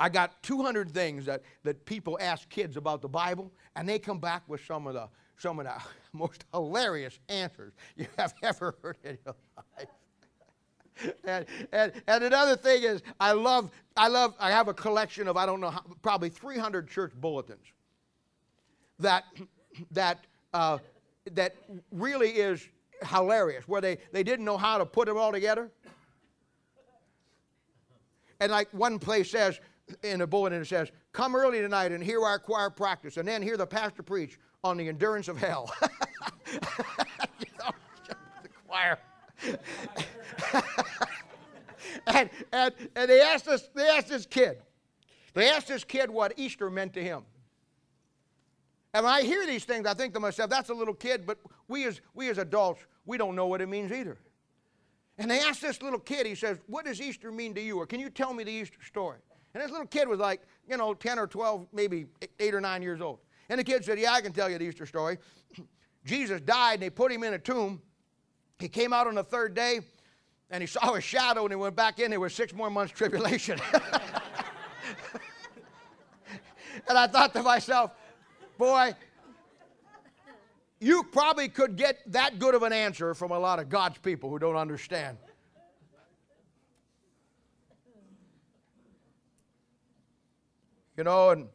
I got 200 things that, that people ask kids about the Bible, and they come back with some of the, some of the most hilarious answers you have ever heard in your life. and, and, and another thing is, I love, I love, I have a collection of, I don't know, how, probably 300 church bulletins that, that uh, that really is hilarious, where they, they didn't know how to put it all together. And like one place says in a bulletin, it says, Come early tonight and hear our choir practice, and then hear the pastor preach on the endurance of hell. you know, the choir. and, and, and they asked this, they asked this kid, they asked this kid what Easter meant to him. And when I hear these things, I think to myself, that's a little kid, but we as, we as adults, we don't know what it means either. And they asked this little kid, he says, What does Easter mean to you? Or can you tell me the Easter story? And this little kid was like, you know, 10 or 12, maybe 8 or 9 years old. And the kid said, Yeah, I can tell you the Easter story. Jesus died and they put him in a tomb. He came out on the third day and he saw a shadow and he went back in. There was six more months tribulation. and I thought to myself, boy, you probably could get that good of an answer from a lot of God's people who don't understand. You know, and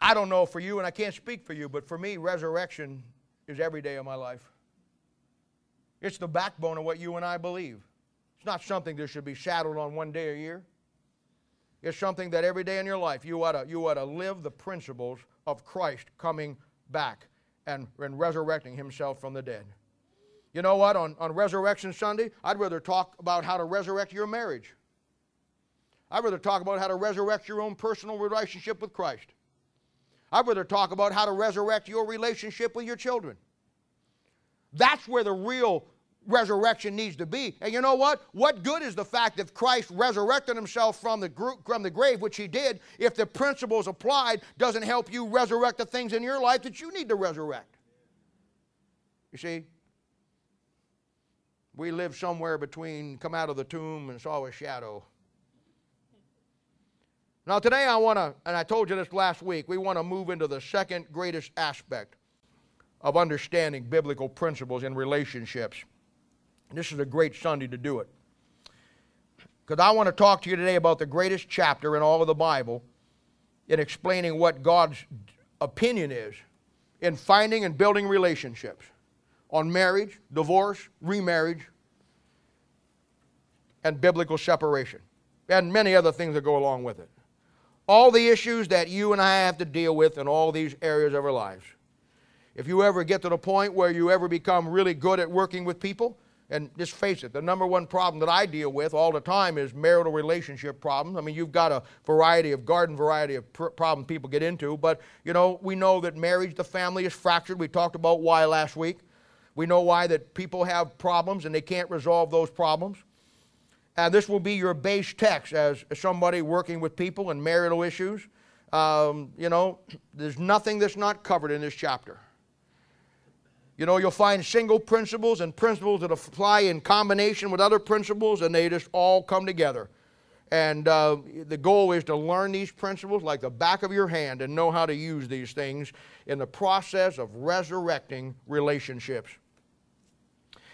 I don't know for you, and I can't speak for you, but for me, resurrection is every day of my life. It's the backbone of what you and I believe. It's not something that should be shadowed on one day a year. It's something that every day in your life you ought to, you ought to live the principles of Christ coming back and, and resurrecting himself from the dead. You know what? On, on Resurrection Sunday, I'd rather talk about how to resurrect your marriage. I'd rather talk about how to resurrect your own personal relationship with Christ. I'd rather talk about how to resurrect your relationship with your children. That's where the real resurrection needs to be. And you know what? What good is the fact that Christ resurrected himself from the, group, from the grave, which he did, if the principles applied doesn't help you resurrect the things in your life that you need to resurrect? You see? We live somewhere between come out of the tomb and saw a shadow. Now, today I want to, and I told you this last week, we want to move into the second greatest aspect of understanding biblical principles in relationships. This is a great Sunday to do it. Because I want to talk to you today about the greatest chapter in all of the Bible in explaining what God's opinion is in finding and building relationships on marriage, divorce, remarriage, and biblical separation, and many other things that go along with it. All the issues that you and I have to deal with in all these areas of our lives. If you ever get to the point where you ever become really good at working with people, and just face it, the number one problem that I deal with all the time is marital relationship problems. I mean, you've got a variety of garden variety of pr- problems people get into, but you know, we know that marriage, the family is fractured. We talked about why last week. We know why that people have problems and they can't resolve those problems. And this will be your base text as somebody working with people and marital issues. Um, you know, there's nothing that's not covered in this chapter. You know, you'll find single principles and principles that apply in combination with other principles, and they just all come together. And uh, the goal is to learn these principles like the back of your hand and know how to use these things in the process of resurrecting relationships.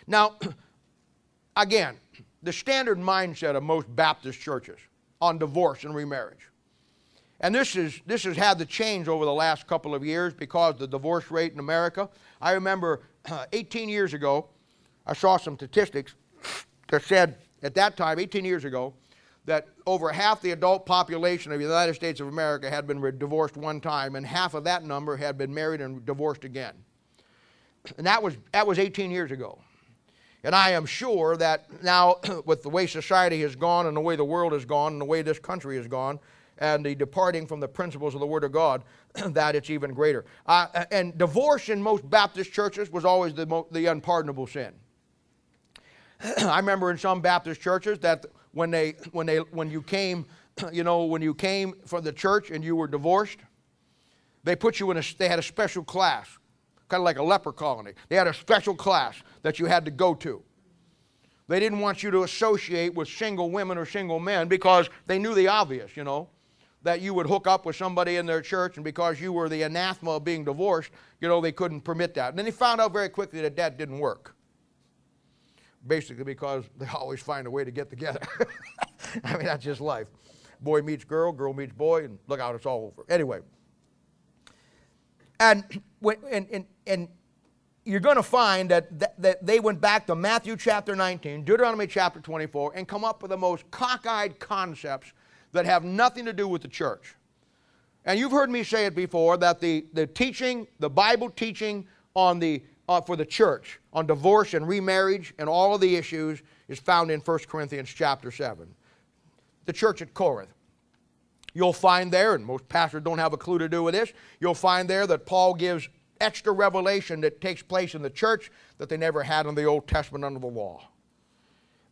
Now, again, the standard mindset of most Baptist churches on divorce and remarriage. And this, is, this has had to change over the last couple of years because the divorce rate in America I remember uh, 18 years ago, I saw some statistics that said at that time, 18 years ago, that over half the adult population of the United States of America had been divorced one time, and half of that number had been married and divorced again. And that was, that was 18 years ago. And I am sure that now, with the way society has gone and the way the world has gone and the way this country has gone, and the departing from the principles of the Word of God, that it's even greater. Uh, and divorce in most Baptist churches was always the, mo- the unpardonable sin. I remember in some Baptist churches that when they when they when you came, you know, when you came from the church and you were divorced, they put you in a they had a special class, kind of like a leper colony. They had a special class that you had to go to. They didn't want you to associate with single women or single men because they knew the obvious, you know that you would hook up with somebody in their church, and because you were the anathema of being divorced, you know, they couldn't permit that. And then they found out very quickly that that didn't work. Basically, because they always find a way to get together. I mean, that's just life. Boy meets girl, girl meets boy, and look out, it's all over. Anyway, And, when, and, and, and you're going to find that, that, that, they went back to Matthew chapter 19, Deuteronomy chapter 24, and come up with the most cockeyed concepts that have nothing to do with the church. And you've heard me say it before that the, the teaching, the Bible teaching on the, uh, for the church on divorce and remarriage and all of the issues is found in 1 Corinthians chapter 7. The church at Corinth. You'll find there, and most pastors don't have a clue to do with this, you'll find there that Paul gives extra revelation that takes place in the church that they never had in the Old Testament under the law.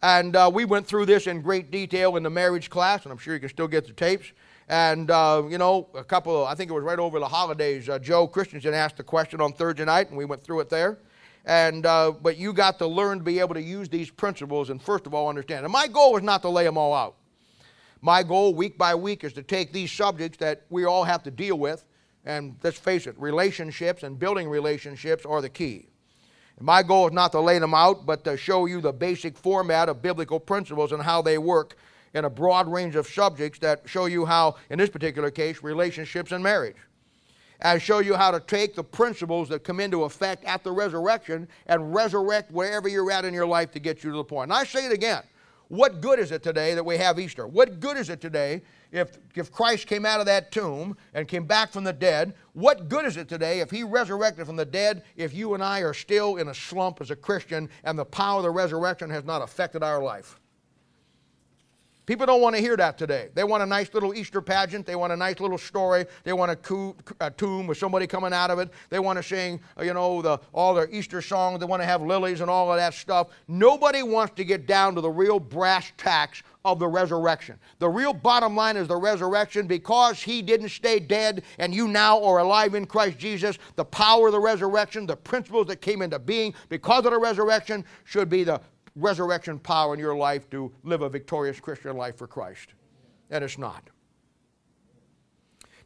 And uh, we went through this in great detail in the marriage class, and I'm sure you can still get the tapes. And, uh, you know, a couple, I think it was right over the holidays, uh, Joe Christensen asked the question on Thursday night, and we went through it there. And, uh, but you got to learn to be able to use these principles and, first of all, understand. And my goal was not to lay them all out. My goal, week by week, is to take these subjects that we all have to deal with, and let's face it, relationships and building relationships are the key. My goal is not to lay them out, but to show you the basic format of biblical principles and how they work in a broad range of subjects that show you how, in this particular case, relationships and marriage. And show you how to take the principles that come into effect at the resurrection and resurrect wherever you're at in your life to get you to the point. And I say it again. What good is it today that we have Easter? What good is it today if, if Christ came out of that tomb and came back from the dead? What good is it today if he resurrected from the dead if you and I are still in a slump as a Christian and the power of the resurrection has not affected our life? People don't want to hear that today. They want a nice little Easter pageant. They want a nice little story. They want a, a tomb with somebody coming out of it. They want to sing, uh, you know, the, all their Easter songs. They want to have lilies and all of that stuff. Nobody wants to get down to the real brass tacks of the resurrection. The real bottom line is the resurrection because he didn't stay dead and you now are alive in Christ Jesus. The power of the resurrection, the principles that came into being because of the resurrection should be the resurrection power in your life to live a victorious Christian life for Christ. And it's not.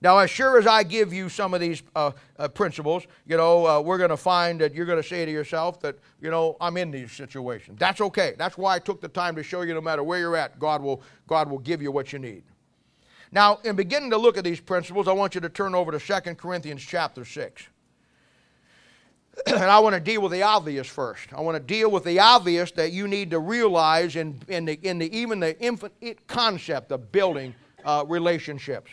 Now, as sure as I give you some of these uh, uh, principles, you know, uh, we're going to find that you're going to say to yourself that, you know, I'm in these situations. That's okay. That's why I took the time to show you no matter where you're at, God will, God will give you what you need. Now, in beginning to look at these principles, I want you to turn over to 2 Corinthians chapter 6. and I want to deal with the obvious first. I want to deal with the obvious that you need to realize in, in, the, in the, even the infinite concept of building uh, relationships.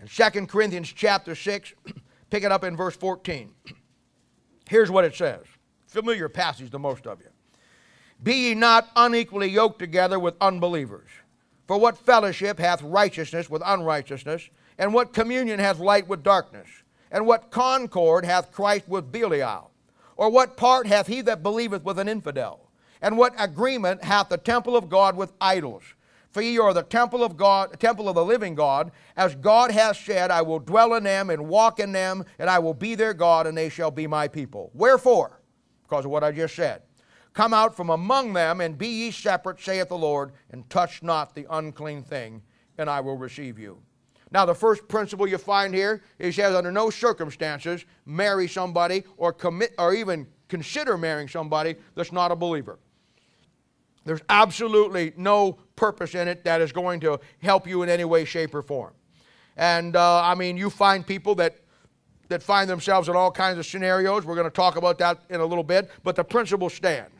In 2 Corinthians chapter 6, pick it up in verse 14. Here's what it says. Familiar passage to most of you. Be ye not unequally yoked together with unbelievers. For what fellowship hath righteousness with unrighteousness? And what communion hath light with darkness? And what concord hath Christ with Belial? Or what part hath he that believeth with an infidel? And what agreement hath the temple of God with idols? For ye are the temple of God, temple of the living God. As God hath said, I will dwell in them and walk in them, and I will be their God, and they shall be my people. Wherefore? Because of what I just said. Come out from among them, and be ye separate, saith the Lord, and touch not the unclean thing, and I will receive you. Now, the first principle you find here is he says, under no circumstances marry somebody or commit or even consider marrying somebody that's not a believer. There's absolutely no purpose in it that is going to help you in any way, shape, or form. And uh, I mean, you find people that that find themselves in all kinds of scenarios. We're going to talk about that in a little bit, but the principle stands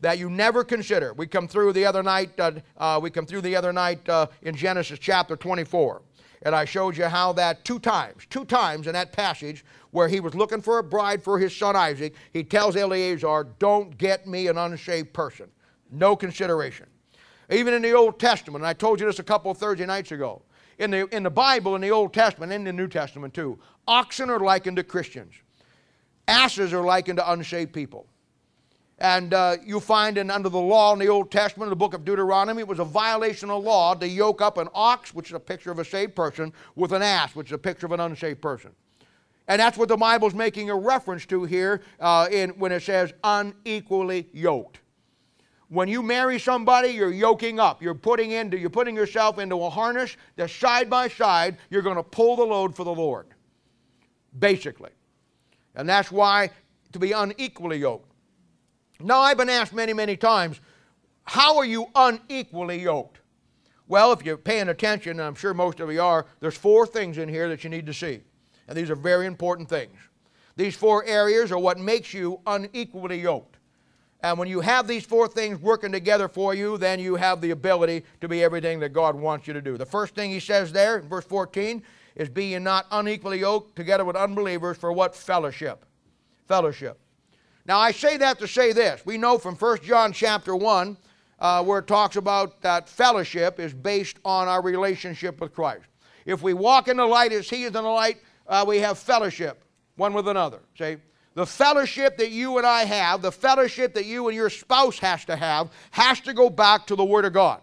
that you never consider. We come through the other night. Uh, uh, we come through the other night uh, in Genesis chapter 24 and I showed you how that two times, two times in that passage where he was looking for a bride for his son Isaac, he tells Eleazar, Don't get me an unshaved person. No consideration. Even in the Old Testament, and I told you this a couple Thursday nights ago, in the, in the Bible, in the Old Testament, in the New Testament too, oxen are likened to Christians, asses are likened to unshaved people. And uh, you find in under the law in the Old Testament, in the book of Deuteronomy, it was a violation of law to yoke up an ox, which is a picture of a saved person, with an ass, which is a picture of an unsaved person. And that's what the Bible's making a reference to here uh, in, when it says unequally yoked. When you marry somebody, you're yoking up. You're putting into, you're putting yourself into a harness that side by side, you're going to pull the load for the Lord. Basically. And that's why to be unequally yoked. Now, I've been asked many, many times, how are you unequally yoked? Well, if you're paying attention, and I'm sure most of you are, there's four things in here that you need to see. And these are very important things. These four areas are what makes you unequally yoked. And when you have these four things working together for you, then you have the ability to be everything that God wants you to do. The first thing he says there in verse 14 is be ye not unequally yoked together with unbelievers for what fellowship? Fellowship. Now I say that to say this. We know from 1 John chapter 1 uh, where it talks about that fellowship is based on our relationship with Christ. If we walk in the light as he is in the light, uh, we have fellowship one with another. See? The fellowship that you and I have, the fellowship that you and your spouse has to have, has to go back to the Word of God.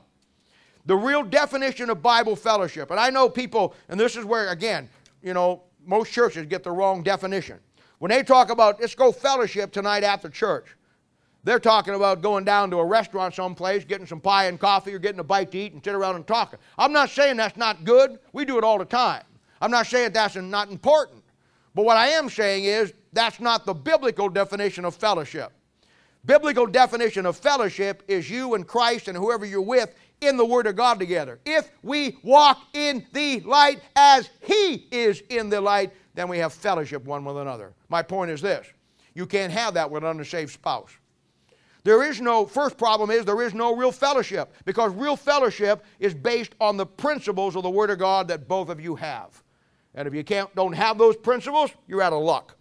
The real definition of Bible fellowship, and I know people, and this is where, again, you know, most churches get the wrong definition. When they talk about, let's go fellowship tonight after church, they're talking about going down to a restaurant someplace, getting some pie and coffee, or getting a bite to eat and sit around and talking. I'm not saying that's not good. We do it all the time. I'm not saying that's not important. But what I am saying is that's not the biblical definition of fellowship. Biblical definition of fellowship is you and Christ and whoever you're with in the Word of God together. If we walk in the light as He is in the light, then we have fellowship one with another. My point is this you can't have that with an unsaved spouse. There is no, first problem is there is no real fellowship because real fellowship is based on the principles of the Word of God that both of you have. And if you can't, don't have those principles, you're out of luck.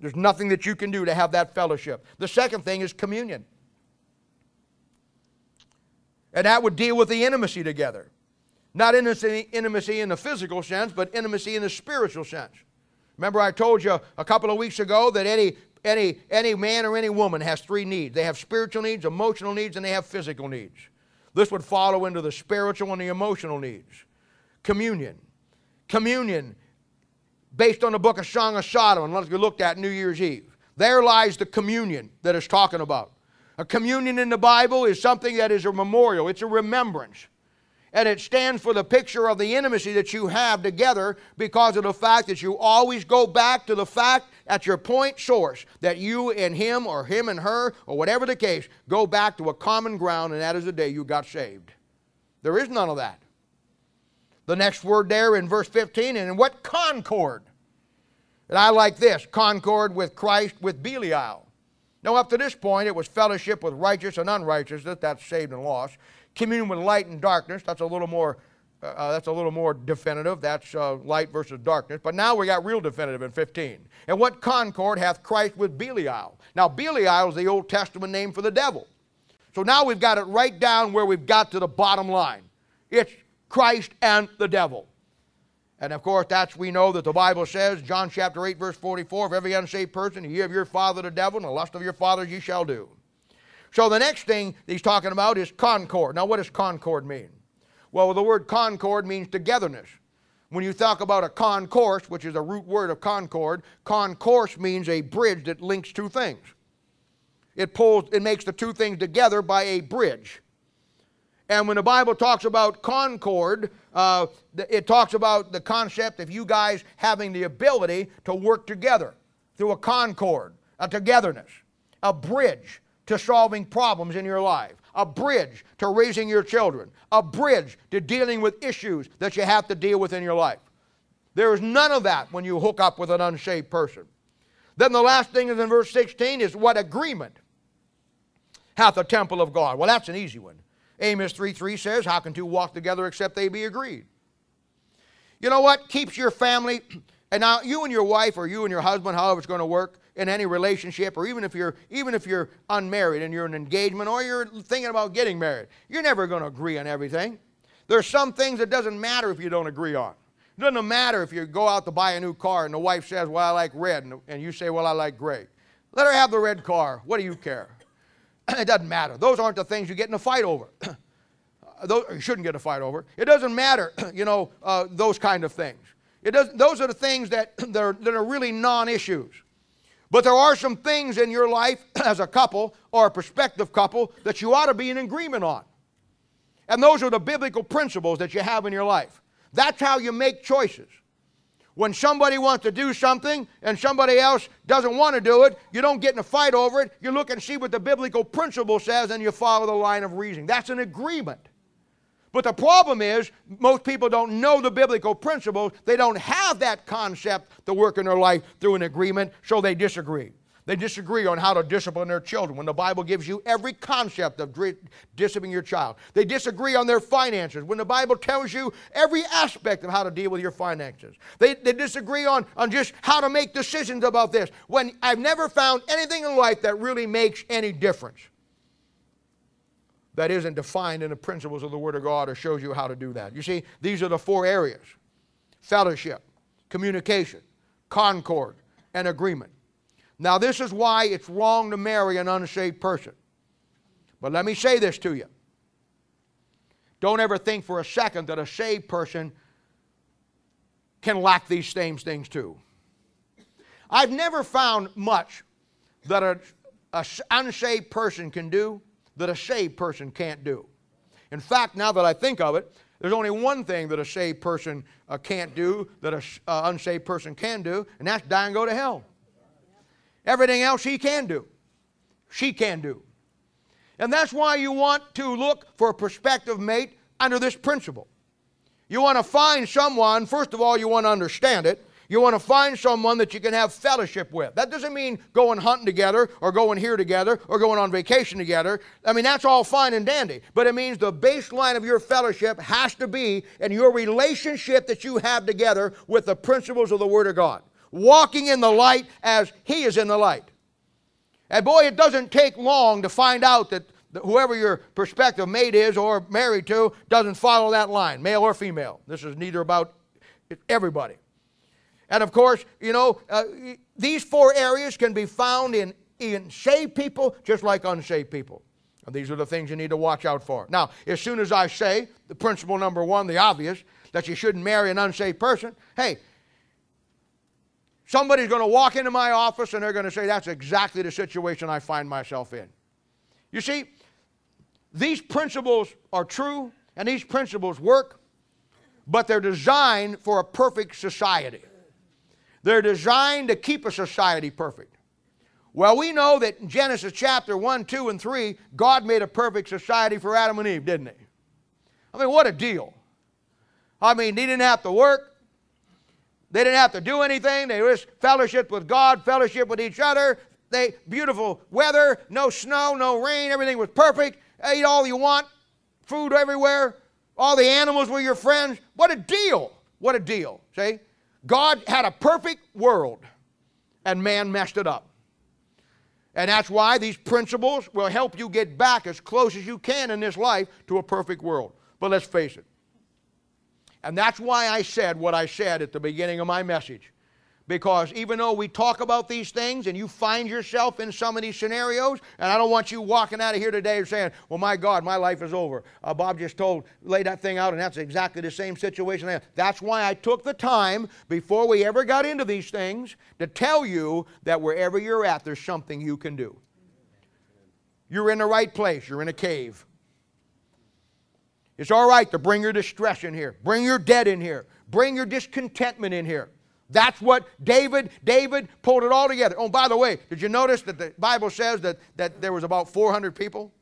There's nothing that you can do to have that fellowship. The second thing is communion. And that would deal with the intimacy together. Not intimacy, intimacy in the physical sense, but intimacy in the spiritual sense. Remember, I told you a couple of weeks ago that any, any, any man or any woman has three needs they have spiritual needs, emotional needs, and they have physical needs. This would follow into the spiritual and the emotional needs. Communion. Communion, based on the book of Song of Solomon, and let's be looked at New Year's Eve. There lies the communion that it's talking about. A communion in the Bible is something that is a memorial, it's a remembrance. And it stands for the picture of the intimacy that you have together because of the fact that you always go back to the fact at your point source that you and him or him and her or whatever the case go back to a common ground, and that is the day you got saved. There is none of that. The next word there in verse 15, and in what concord? And I like this concord with Christ with Belial. Now, up to this point, it was fellowship with righteous and unrighteous, that that's saved and lost. Communion with light and darkness, that's a little more. Uh, uh, that's a little more definitive. That's uh, light versus darkness. But now we got real definitive in 15. And what concord hath Christ with Belial? Now, Belial is the Old Testament name for the devil. So now we've got it right down where we've got to the bottom line. It's Christ and the devil. And of course, that's we know that the Bible says, John chapter 8, verse 44, if every unsaved person, ye of your father the devil, and the lust of your fathers ye shall do. So the next thing he's talking about is concord. Now, what does concord mean? Well, the word concord means togetherness. When you talk about a concourse, which is a root word of concord, concourse means a bridge that links two things. It pulls, it makes the two things together by a bridge. And when the Bible talks about concord, uh, it talks about the concept of you guys having the ability to work together through a concord, a togetherness, a bridge to solving problems in your life, a bridge to raising your children, a bridge to dealing with issues that you have to deal with in your life. There is none of that when you hook up with an unsaved person. Then the last thing is in verse 16 is what agreement hath the temple of God? Well, that's an easy one. Amos 3 3 says, How can two walk together except they be agreed? You know what? Keeps your family, and now you and your wife or you and your husband, however it's going to work in any relationship, or even if you're even if you're unmarried and you're in an engagement or you're thinking about getting married, you're never going to agree on everything. There's some things that doesn't matter if you don't agree on. It doesn't matter if you go out to buy a new car and the wife says, Well, I like red, and you say, Well, I like gray. Let her have the red car. What do you care? it doesn't matter. Those aren't the things you get in a fight over. those, you shouldn't get a fight over. It doesn't matter, you know, uh, those kind of things. It does, those are the things that, that, are, really non issues. But there are some things in your life as a couple or a prospective couple that you ought to be in agreement on. And those are the biblical principles that you have in your life. That's how you make choices. When somebody wants to do something and somebody else doesn't want to do it, you don't get in a fight over it. You look and see what the biblical principle says and you follow the line of reasoning. That's an agreement. But the problem is, most people don't know the biblical principles. They don't have that concept to work in their life through an agreement, so they disagree. They disagree on how to discipline their children when the Bible gives you every concept of disciplining your child. They disagree on their finances when the Bible tells you every aspect of how to deal with your finances. They, they disagree on, on just how to make decisions about this when I've never found anything in life that really makes any difference that isn't defined in the principles of the Word of God or shows you how to do that. You see, these are the four areas fellowship, communication, concord, and agreement. Now, this is why it's wrong to marry an unsaved person. But let me say this to you. Don't ever think for a second that a saved person can lack these same things too. I've never found much that an unsaved person can do that a saved person can't do. In fact, now that I think of it, there's only one thing that a saved person uh, can't do that an uh, unsaved person can do, and that's die and go to hell. Everything else he can do, she can do. And that's why you want to look for a prospective mate under this principle. You want to find someone, first of all, you want to understand it. You want to find someone that you can have fellowship with. That doesn't mean going hunting together or going here together or going on vacation together. I mean, that's all fine and dandy. But it means the baseline of your fellowship has to be in your relationship that you have together with the principles of the Word of God walking in the light as He is in the light. And boy, it doesn't take long to find out that whoever your prospective mate is or married to doesn't follow that line, male or female. This is neither about everybody. And of course, you know, uh, these four areas can be found in, in saved people just like unsaved people. And these are the things you need to watch out for. Now, as soon as I say the principle number one, the obvious, that you shouldn't marry an unsaved person, hey, Somebody's going to walk into my office and they're going to say, That's exactly the situation I find myself in. You see, these principles are true and these principles work, but they're designed for a perfect society. They're designed to keep a society perfect. Well, we know that in Genesis chapter 1, 2, and 3, God made a perfect society for Adam and Eve, didn't he? I mean, what a deal. I mean, they didn't have to work, they didn't have to do anything. They just fellowship with God, fellowship with each other. They beautiful weather, no snow, no rain, everything was perfect. Eat all you want, food everywhere. All the animals were your friends. What a deal. What a deal. See? God had a perfect world and man messed it up. And that's why these principles will help you get back as close as you can in this life to a perfect world. But let's face it, and that's why I said what I said at the beginning of my message. Because even though we talk about these things and you find yourself in some of these scenarios, and I don't want you walking out of here today saying, Well, my God, my life is over. Uh, Bob just told, lay that thing out, and that's exactly the same situation. That's why I took the time before we ever got into these things to tell you that wherever you're at, there's something you can do. You're in the right place, you're in a cave. It's all right to bring your distress in here, bring your debt in here, bring your discontentment in here. That's what David, David pulled it all together. Oh, by the way, did you notice that the Bible says that, that there was about 400 people?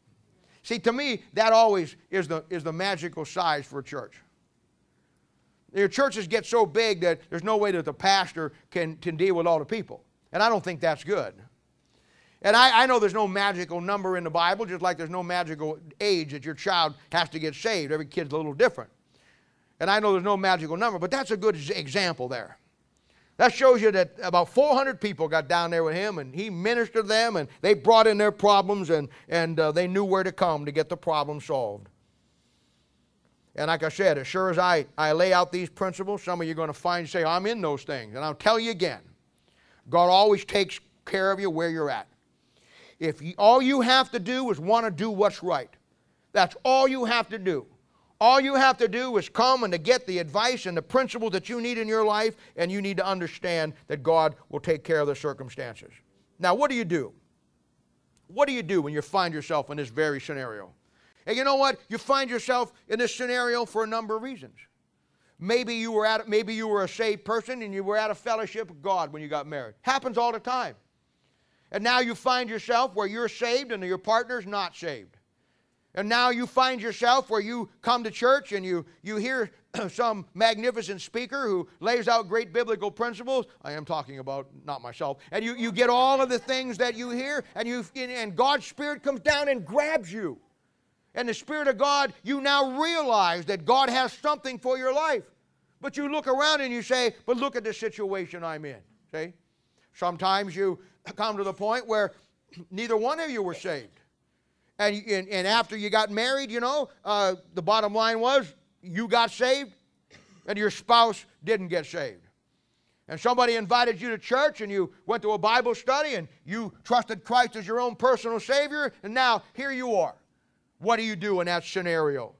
See, to me, that always is the, is the magical size for a church. Your churches get so big that there's no way that the pastor can, can deal with all the people. And I don't think that's good. And I, I, know there's no magical number in the Bible, just like there's no magical age that your child has to get saved. Every kid's a little different. And I know there's no magical number, but that's a good example there. That shows you that about 400 people got down there with him, and he ministered to them, and they brought in their problems, and, and uh, they knew where to come to get the problem solved. And like I said, as sure as I, I lay out these principles, some of you are going to find, say, I'm in those things. And I'll tell you again, God always takes care of you where you're at. If you, all you have to do is want to do what's right, that's all you have to do. All you have to do is come and to get the advice and the principles that you need in your life, and you need to understand that God will take care of the circumstances. Now, what do you do? What do you do when you find yourself in this very scenario? And you know what? You find yourself in this scenario for a number of reasons. Maybe you were at maybe you were a saved person and you were at a fellowship with God when you got married. Happens all the time. And now you find yourself where you're saved and your partner's not saved. And now you find yourself where you come to church and you, you hear some magnificent speaker who lays out great biblical principles. I am talking about not myself. And you, you get all of the things that you hear, and, you, and God's Spirit comes down and grabs you. And the Spirit of God, you now realize that God has something for your life. But you look around and you say, but look at the situation I'm in. See? Sometimes you come to the point where neither one of you were saved. And, and, and after you got married, you know, uh, the bottom line was you got saved and your spouse didn't get saved. And somebody invited you to church and you went to a Bible study and you trusted Christ as your own personal Savior, and now here you are. What do you do in that scenario?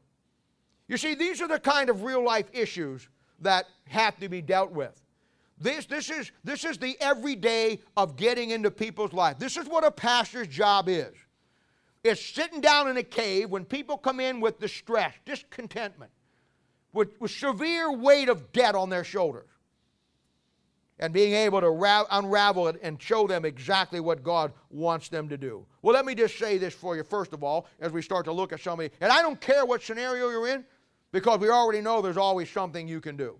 You see, these are the kind of real life issues that have to be dealt with. This, this, is, this is the everyday of getting into people's life. This is what a pastor's job is. It's sitting down in a cave when people come in with distress, discontentment, with, with severe weight of debt on their shoulders, and being able to ra- unravel it and show them exactly what God wants them to do. Well, let me just say this for you, first of all, as we start to look at somebody. And I don't care what scenario you're in, because we already know there's always something you can do.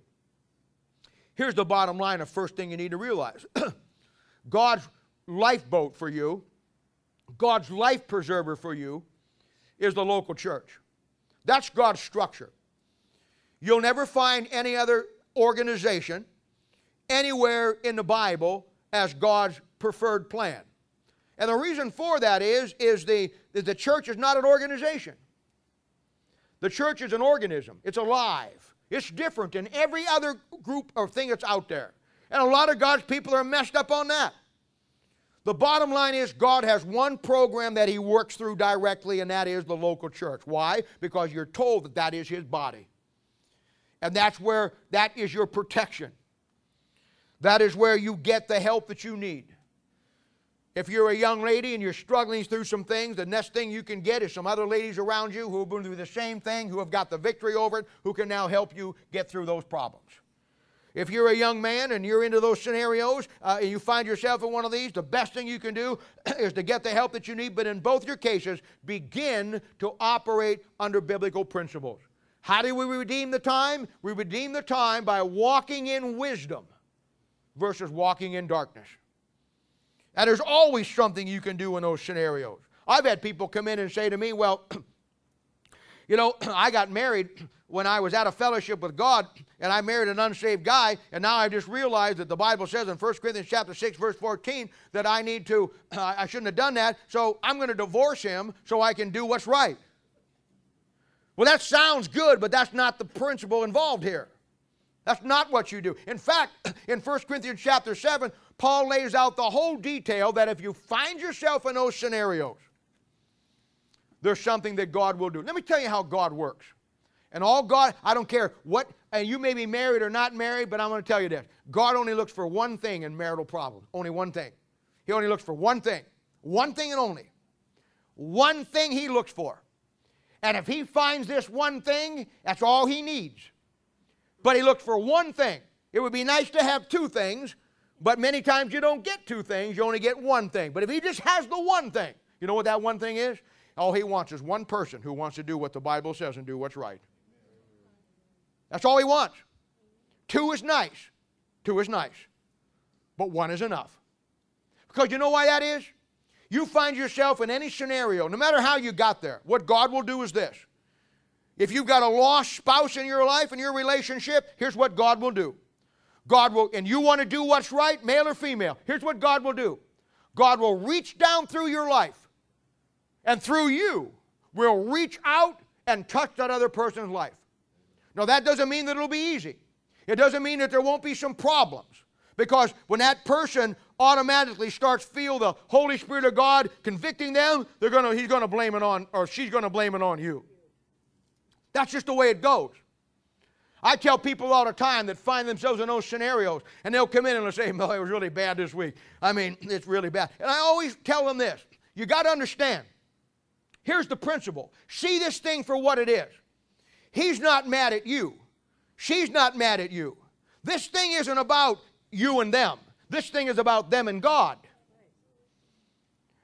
Here's the bottom line of first thing you need to realize God's lifeboat for you, God's life preserver for you, is the local church. That's God's structure. You'll never find any other organization anywhere in the Bible as God's preferred plan. And the reason for that is, is the, the church is not an organization. The church is an organism. It's alive. It's different than every other group or thing that's out there. And a lot of God's people are messed up on that. The bottom line is God has one program that He works through directly, and that is the local church. Why? Because you're told that that is His body. And that's where that is your protection. That is where you get the help that you need. If you're a young lady and you're struggling through some things, the next thing you can get is some other ladies around you who have been through the same thing, who have got the victory over it, who can now help you get through those problems. If you're a young man and you're into those scenarios uh, and you find yourself in one of these, the best thing you can do is to get the help that you need, but in both your cases, begin to operate under biblical principles. How do we redeem the time? We redeem the time by walking in wisdom versus walking in darkness. And there's always something you can do in those scenarios. I've had people come in and say to me, Well, you know, I got married when I was at a fellowship with God, and I married an unsaved guy, and now I just realized that the Bible says in 1 Corinthians chapter 6, verse 14, that I need to, uh, I shouldn't have done that, so I'm going to divorce him so I can do what's right. Well, that sounds good, but that's not the principle involved here. That's not what you do. In fact, in 1 Corinthians chapter 7, Paul lays out the whole detail that if you find yourself in those scenarios, there's something that God will do. Let me tell you how God works. And all God, I don't care what, and you may be married or not married, but I'm going to tell you this God only looks for one thing in marital problems. Only one thing. He only looks for one thing. One thing and only. One thing He looks for. And if He finds this one thing, that's all He needs. But He looks for one thing. It would be nice to have two things, but many times you don't get two things, you only get one thing. But if he just has the one thing, you know what that one thing is? All he wants is one person who wants to do what the Bible says and do what's right. That's all he wants. Two is nice. Two is nice. But one is enough. Because you know why that is? You find yourself in any scenario, no matter how you got there, what God will do is this. If you've got a lost spouse in your life and your relationship, here's what God will do God will, and you want to do what's right, male or female, here's what God will do God will reach down through your life, and through you, will reach out and touch that other person's life. Now, that doesn't mean that it'll be easy. It doesn't mean that there won't be some problems. Because when that person automatically starts feel the Holy Spirit of God convicting them, they're gonna, he's going to blame it on, or she's going to blame it on you. That's just the way it goes. I tell people all the time that find themselves in those scenarios, and they'll come in and they'll say, Well, it was really bad this week. I mean, it's really bad. And I always tell them this you got to understand. Here's the principle see this thing for what it is. He's not mad at you, she's not mad at you. This thing isn't about you and them, this thing is about them and God.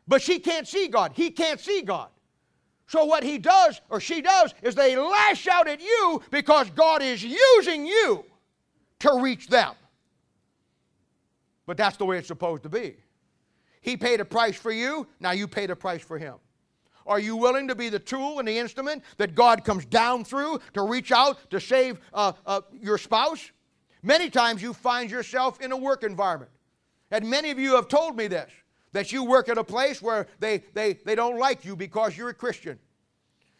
But she can't see God, he can't see God. So, what he does or she does is they lash out at you because God is using you to reach them. But that's the way it's supposed to be. He paid a price for you, now you pay a price for him. Are you willing to be the tool and the instrument that God comes down through to reach out to save uh, uh, your spouse? Many times you find yourself in a work environment. And many of you have told me this that you work at a place where they, they, they don't like you because you're a Christian.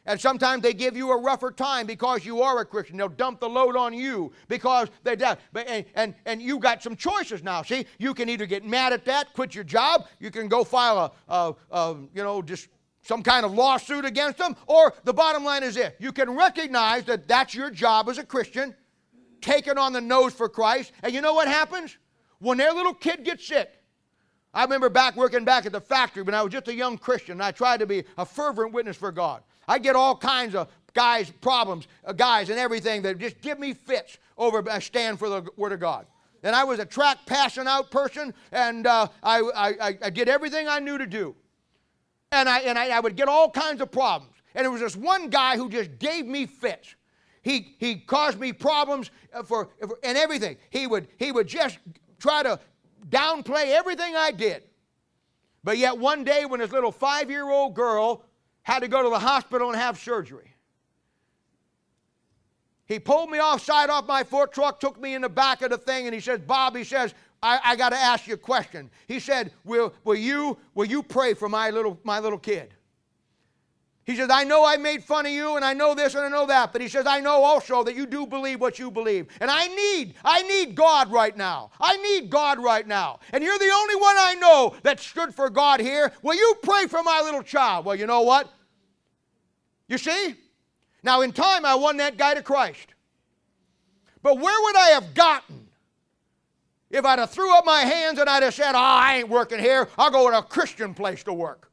And sometimes they give you a rougher time because you are a Christian. They'll dump the load on you because they're down. And, and, and you got some choices now. See, you can either get mad at that, quit your job, you can go file a, a, a you know, just some kind of lawsuit against them, or the bottom line is this you can recognize that that's your job as a Christian, take it on the nose for Christ, and you know what happens? When their little kid gets sick, I remember back working back at the factory when I was just a young Christian and I tried to be a fervent witness for God. I get all kinds of guys, problems, uh, guys, and everything that just give me fits over I stand for the Word of God. And I was a track passing out person, and uh, I, I, I did everything I knew to do. And, I, and I, I would get all kinds of problems. And there was this one guy who just gave me fits. He, he caused me problems uh, for, for and everything. He would, he would just try to downplay everything I did. But yet, one day, when his little five year old girl had to go to the hospital and have surgery. He pulled me off side off my Ford truck, took me in the back of the thing, and he says, Bob, he says, I, I got to ask you a question. He said, will, will, you, will you pray for my little, my little kid? He says, I know I made fun of you and I know this and I know that, but he says, I know also that you do believe what you believe. And I need, I need God right now. I need God right now. And you're the only one I know that stood for God here. Will you pray for my little child? Well, you know what? You see? Now, in time, I won that guy to Christ. But where would I have gotten if I'd have threw up my hands and I'd have said, oh, I ain't working here. I'll go to a Christian place to work.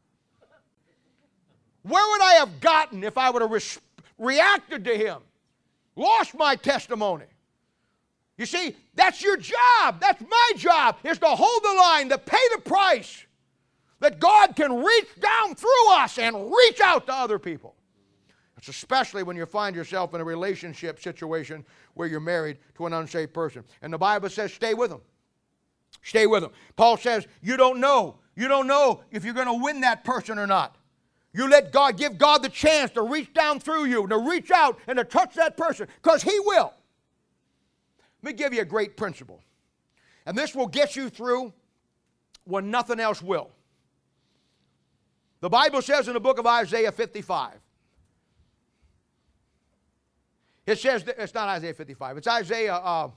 Where would I have gotten if I would have re- reacted to him? Lost my testimony. You see, that's your job. That's my job, is to hold the line, to pay the price that God can reach down through us and reach out to other people. It's especially when you find yourself in a relationship situation where you're married to an unsaved person. And the Bible says, stay with them. Stay with them. Paul says, you don't know. You don't know if you're going to win that person or not. You let God, give God the chance to reach down through you, to reach out and to touch that person, because He will. Let me give you a great principle. And this will get you through when nothing else will. The Bible says in the book of Isaiah 55, it says, it's not Isaiah 55, it's Isaiah, uh,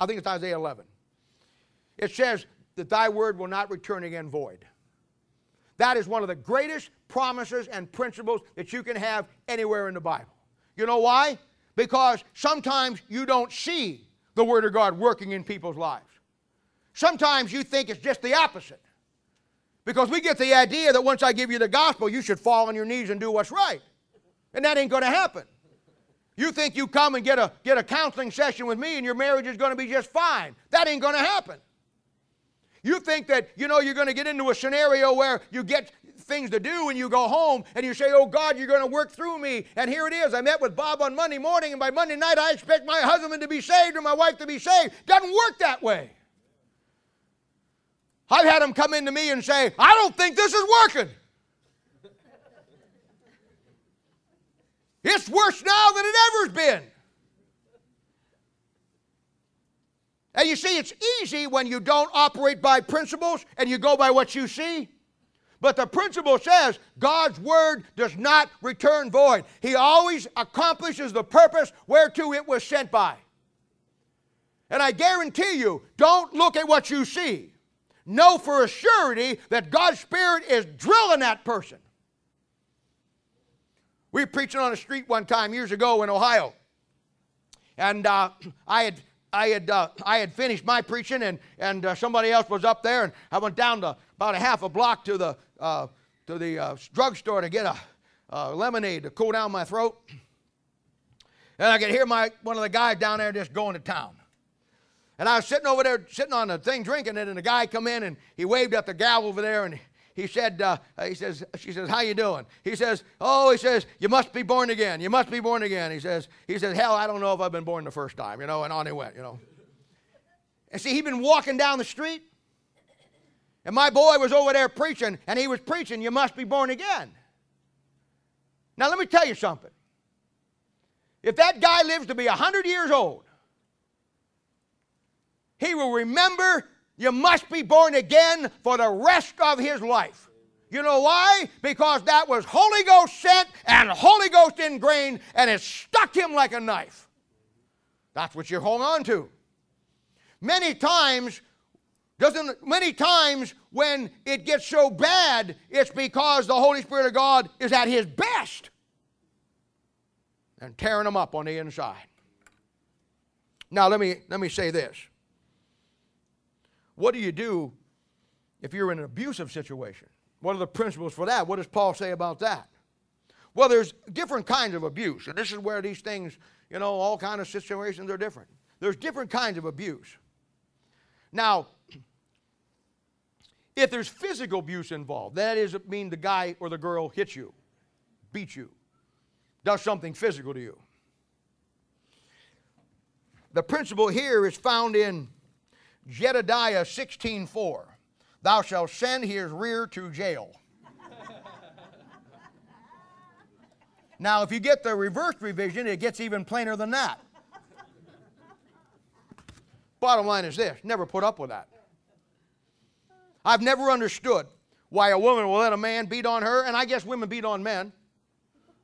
I think it's Isaiah 11. It says that thy word will not return again void. That is one of the greatest promises and principles that you can have anywhere in the Bible. You know why? Because sometimes you don't see the Word of God working in people's lives. Sometimes you think it's just the opposite. Because we get the idea that once I give you the gospel, you should fall on your knees and do what's right. And that ain't going to happen. You think you come and get a, get a counseling session with me and your marriage is going to be just fine. That ain't going to happen. You think that, you know, you're going to get into a scenario where you get things to do and you go home and you say, Oh God, you're going to work through me. And here it is. I met with Bob on Monday morning, and by Monday night, I expect my husband to be saved or my wife to be saved. Doesn't work that way. I've had them come into me and say, I don't think this is working. It's worse now than it ever's been. And you see, it's easy when you don't operate by principles and you go by what you see. But the principle says God's word does not return void. He always accomplishes the purpose whereto it was sent by. And I guarantee you, don't look at what you see. Know for a surety that God's Spirit is drilling that person. We were preaching on a street one time years ago in Ohio. And uh, I had I had, uh, I had finished my preaching, and, and uh, somebody else was up there, and I went down to about a half a block to the, uh, to the uh, drugstore to get a, lemonade to cool down my throat. And I could hear my, one of the guys down there just going to town. And I was sitting over there, sitting on the thing, drinking it, and the guy come in, and he waved at the gal over there, and he said, uh, he says, she says, how you doing? He says, oh, he says, you must be born again. You must be born again. He says, he says, hell, I don't know if I've been born the first time, you know, and on he went, you know. And see, he'd been walking down the street, and my boy was over there preaching, and he was preaching, you must be born again. Now, let me tell you something. If that guy lives to be 100 years old, he will remember you must be born again for the rest of his life. You know why? Because that was Holy Ghost sent and Holy Ghost ingrained, and it stuck him like a knife. That's what you hold on to. Many times, doesn't many times when it gets so bad, it's because the Holy Spirit of God is at his best and tearing them up on the inside. Now let me let me say this. What do you do if you're in an abusive situation? What are the principles for that? What does Paul say about that? Well, there's different kinds of abuse, and this is where these things, you know, all kind of situations are different. There's different kinds of abuse. Now, if there's physical abuse involved, that is mean the guy or the girl hits you, beats you, does something physical to you. The principle here is found in Jedediah 16:4. Thou shalt send his rear to jail. now, if you get the reversed revision, it gets even plainer than that. Bottom line is this never put up with that. I've never understood why a woman will let a man beat on her, and I guess women beat on men.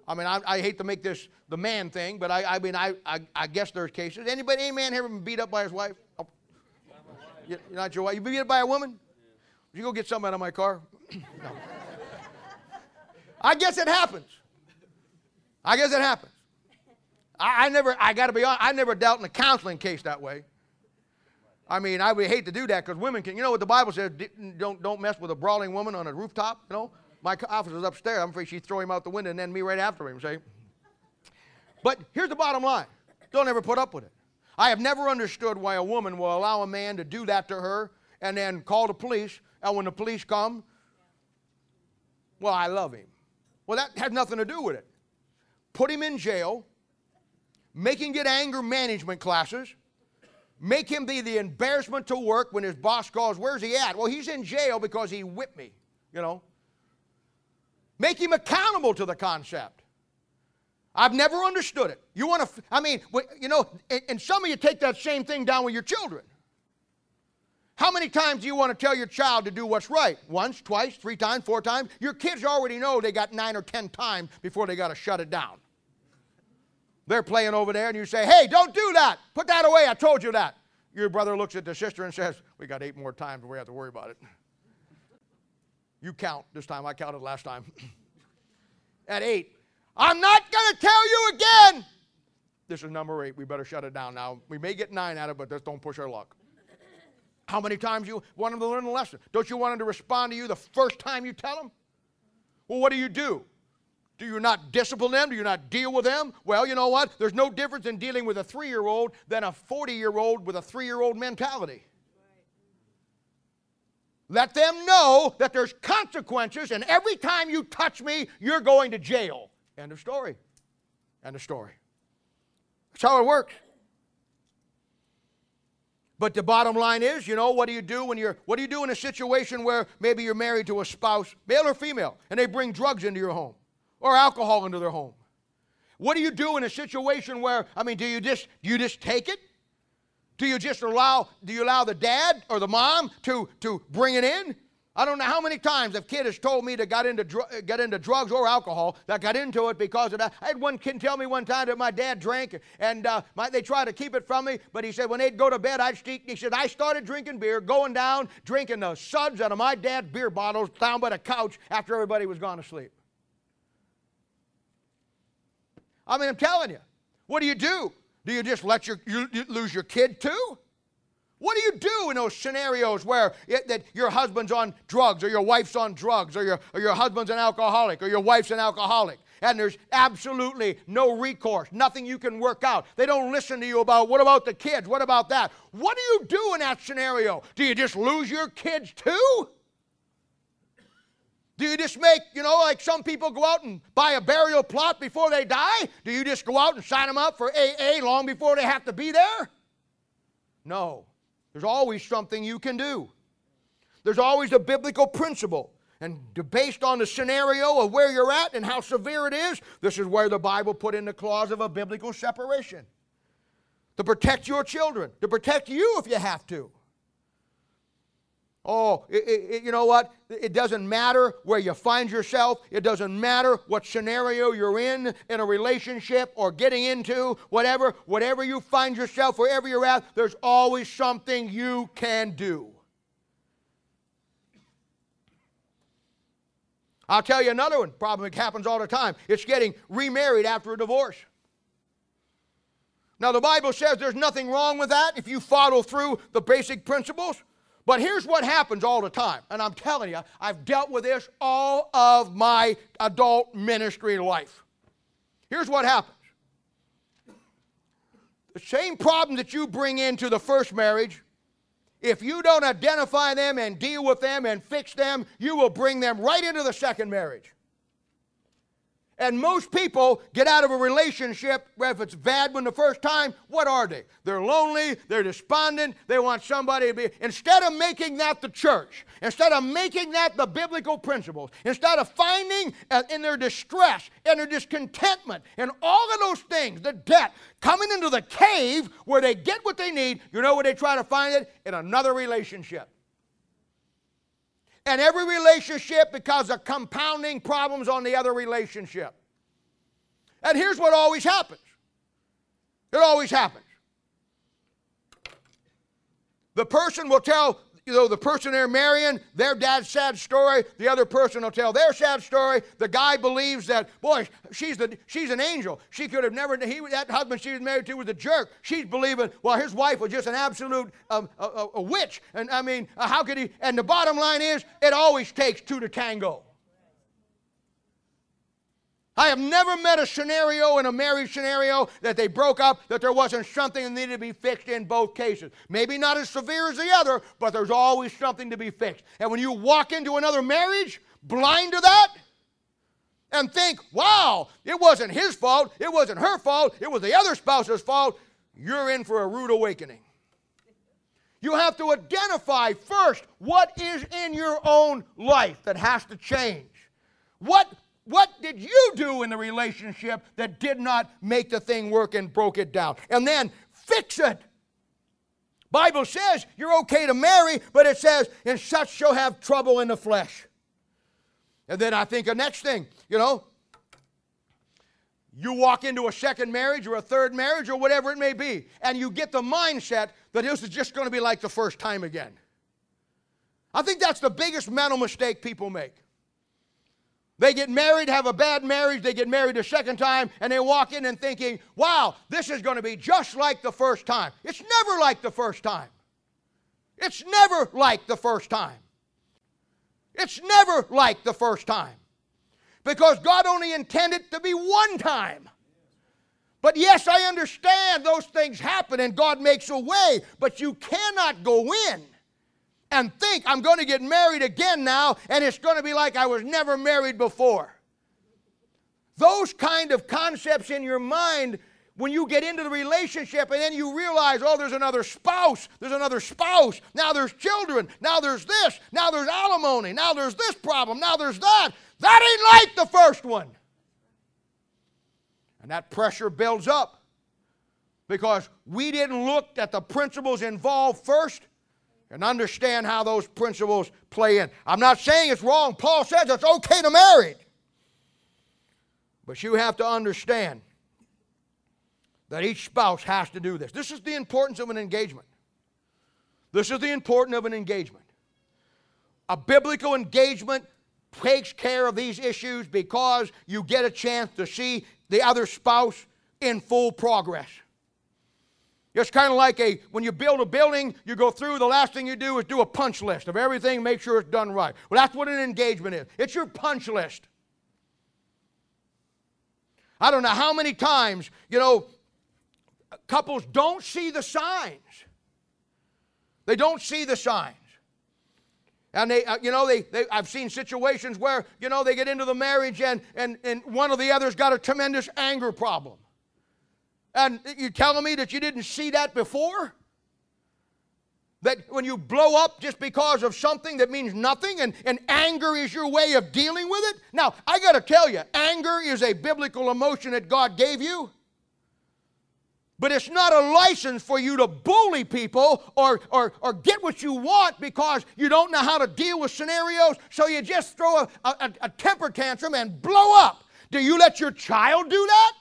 I mean, I, I hate to make this the man thing, but I, I mean, I, I, I guess there's cases. Anybody, any man ever been beat up by his wife? You're not your wife. You beat by a woman? Would you go get something out of my car? no. I guess it happens. I guess it happens. I, I never, I got to be honest, I never dealt in a counseling case that way. I mean, I would hate to do that because women can, you know what the Bible says, don't, don't mess with a brawling woman on a rooftop, you know? My officer's upstairs. I'm afraid she'd throw him out the window and then me right after him, say. But here's the bottom line don't ever put up with it. I have never understood why a woman will allow a man to do that to her and then call the police, and when the police come, well, I love him. Well, that has nothing to do with it. Put him in jail, make him get anger management classes, make him be the embarrassment to work when his boss calls, Where's he at? Well, he's in jail because he whipped me, you know. Make him accountable to the concept. I've never understood it. You want to, I mean, you know, and some of you take that same thing down with your children. How many times do you want to tell your child to do what's right? Once, twice, three times, four times? Your kids already know they got nine or ten times before they got to shut it down. They're playing over there, and you say, Hey, don't do that. Put that away. I told you that. Your brother looks at the sister and says, We got eight more times, we have to worry about it. You count this time. I counted last time. At eight. I'm not going to tell you again. This is number eight. We better shut it down now. We may get nine out of it, but just don't push our luck. How many times you want them to learn a lesson? Don't you want them to respond to you the first time you tell them? Well, what do you do? Do you not discipline them? Do you not deal with them? Well, you know what? There's no difference in dealing with a three year old than a 40 year old with a three year old mentality. Let them know that there's consequences, and every time you touch me, you're going to jail. End of story. End of story. That's how it works. But the bottom line is, you know, what do you do when you're what do you do in a situation where maybe you're married to a spouse, male or female, and they bring drugs into your home or alcohol into their home? What do you do in a situation where I mean, do you just do you just take it? Do you just allow do you allow the dad or the mom to to bring it in? I don't know how many times a kid has told me that got into, dr- got into drugs or alcohol that got into it because of that. I had one kid tell me one time that my dad drank and uh, my, they tried to keep it from me, but he said when they'd go to bed, I'd. He said, I started drinking beer, going down, drinking the suds out of my dad's beer bottles down by the couch after everybody was gone to sleep. I mean, I'm telling you, what do you do? Do you just let your, you, you lose your kid too? What do you do in those scenarios where it, that your husband's on drugs or your wife's on drugs or your, or your husband's an alcoholic or your wife's an alcoholic? And there's absolutely no recourse, nothing you can work out. They don't listen to you about what about the kids? What about that? What do you do in that scenario? Do you just lose your kids too? Do you just make, you know, like some people go out and buy a burial plot before they die? Do you just go out and sign them up for AA long before they have to be there? No. There's always something you can do. There's always a biblical principle. And based on the scenario of where you're at and how severe it is, this is where the Bible put in the clause of a biblical separation to protect your children, to protect you if you have to. Oh, it, it, you know what? It doesn't matter where you find yourself. It doesn't matter what scenario you're in, in a relationship or getting into, whatever, whatever you find yourself, wherever you're at, there's always something you can do. I'll tell you another one, problem that happens all the time. It's getting remarried after a divorce. Now, the Bible says there's nothing wrong with that if you follow through the basic principles. But here's what happens all the time, and I'm telling you, I've dealt with this all of my adult ministry life. Here's what happens the same problem that you bring into the first marriage, if you don't identify them and deal with them and fix them, you will bring them right into the second marriage. And most people get out of a relationship, if it's bad when the first time, what are they? They're lonely, they're despondent, they want somebody to be. Instead of making that the church, instead of making that the biblical principles, instead of finding uh, in their distress and their discontentment and all of those things, the debt, coming into the cave where they get what they need, you know where they try to find it? In another relationship. And every relationship because of compounding problems on the other relationship. And here's what always happens it always happens. The person will tell know, the person they're marrying, their dad's sad story. The other person will tell their sad story. The guy believes that, boy, she's, the, she's an angel. She could have never, he, that husband she was married to was a jerk. She's believing, well, his wife was just an absolute um, a, a, a, witch. And I mean, how could he? And the bottom line is, it always takes two to tango. I have never met a scenario in a marriage scenario that they broke up that there wasn't something that needed to be fixed in both cases. Maybe not as severe as the other, but there's always something to be fixed. And when you walk into another marriage blind to that and think, wow, it wasn't his fault, it wasn't her fault, it was the other spouse's fault, you're in for a rude awakening. You have to identify first what is in your own life that has to change. What what did you do in the relationship that did not make the thing work and broke it down? And then fix it. Bible says you're okay to marry, but it says, and such shall have trouble in the flesh. And then I think the next thing, you know, you walk into a second marriage or a third marriage or whatever it may be, and you get the mindset that this is just going to be like the first time again. I think that's the biggest mental mistake people make. They get married, have a bad marriage, they get married a second time, and they walk in and thinking, wow, this is going to be just like the first time. It's never like the first time. It's never like the first time. It's never like the first time. Because God only intended to be one time. But yes, I understand those things happen and God makes a way, but you cannot go in and think I'm going to get married again now and it's going to be like I was never married before. Those kind of concepts in your mind when you get into the relationship and then you realize, oh, there's another spouse, there's another spouse, now there's children, now there's this, now there's alimony, now there's this problem, now there's that. That ain't like the first one. And that pressure builds up because we didn't look at the principles involved first and understand how those principles play in. I'm not saying it's wrong. Paul says it's okay to marry. But you have to understand that each spouse has to do this. This is the importance of an engagement. This is the importance of an engagement. A biblical engagement takes care of these issues because you get a chance to see the other spouse in full progress. It's kind of like a when you build a building, you go through, the last thing you do is do a punch list of everything, make sure it's done right. Well, that's what an engagement is. It's your punch list. I don't know how many times, you know, couples don't see the signs. They don't see the signs. And they, uh, you know, they, they, I've seen situations where, you know, they get into the marriage and, and, and one of the others got a tremendous anger problem. And you're telling me that you didn't see that before? That when you blow up just because of something that means nothing and, and anger is your way of dealing with it? Now, I got to tell you, anger is a biblical emotion that God gave you. But it's not a license for you to bully people or, or, or get what you want because you don't know how to deal with scenarios, so you just throw a, a, a temper tantrum and blow up. Do you let your child do that?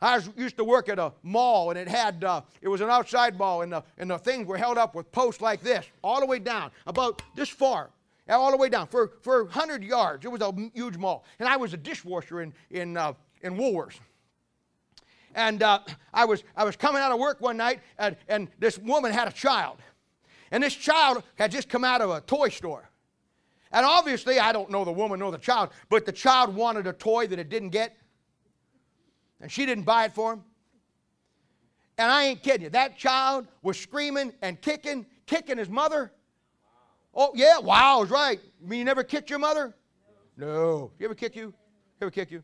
I used to work at a mall, and it had uh, it was an outside mall, and the and the things were held up with posts like this, all the way down, about this far, all the way down for for 100 yards. It was a huge mall, and I was a dishwasher in in uh, in Woolworths. And uh, I, was, I was coming out of work one night, and, and this woman had a child. And this child had just come out of a toy store. And obviously, I don't know the woman nor the child, but the child wanted a toy that it didn't get. And she didn't buy it for him. And I ain't kidding you. That child was screaming and kicking, kicking his mother. Oh, yeah, wow, is right. You mean you never kicked your mother? No. no. You ever kick you? Ever kick you?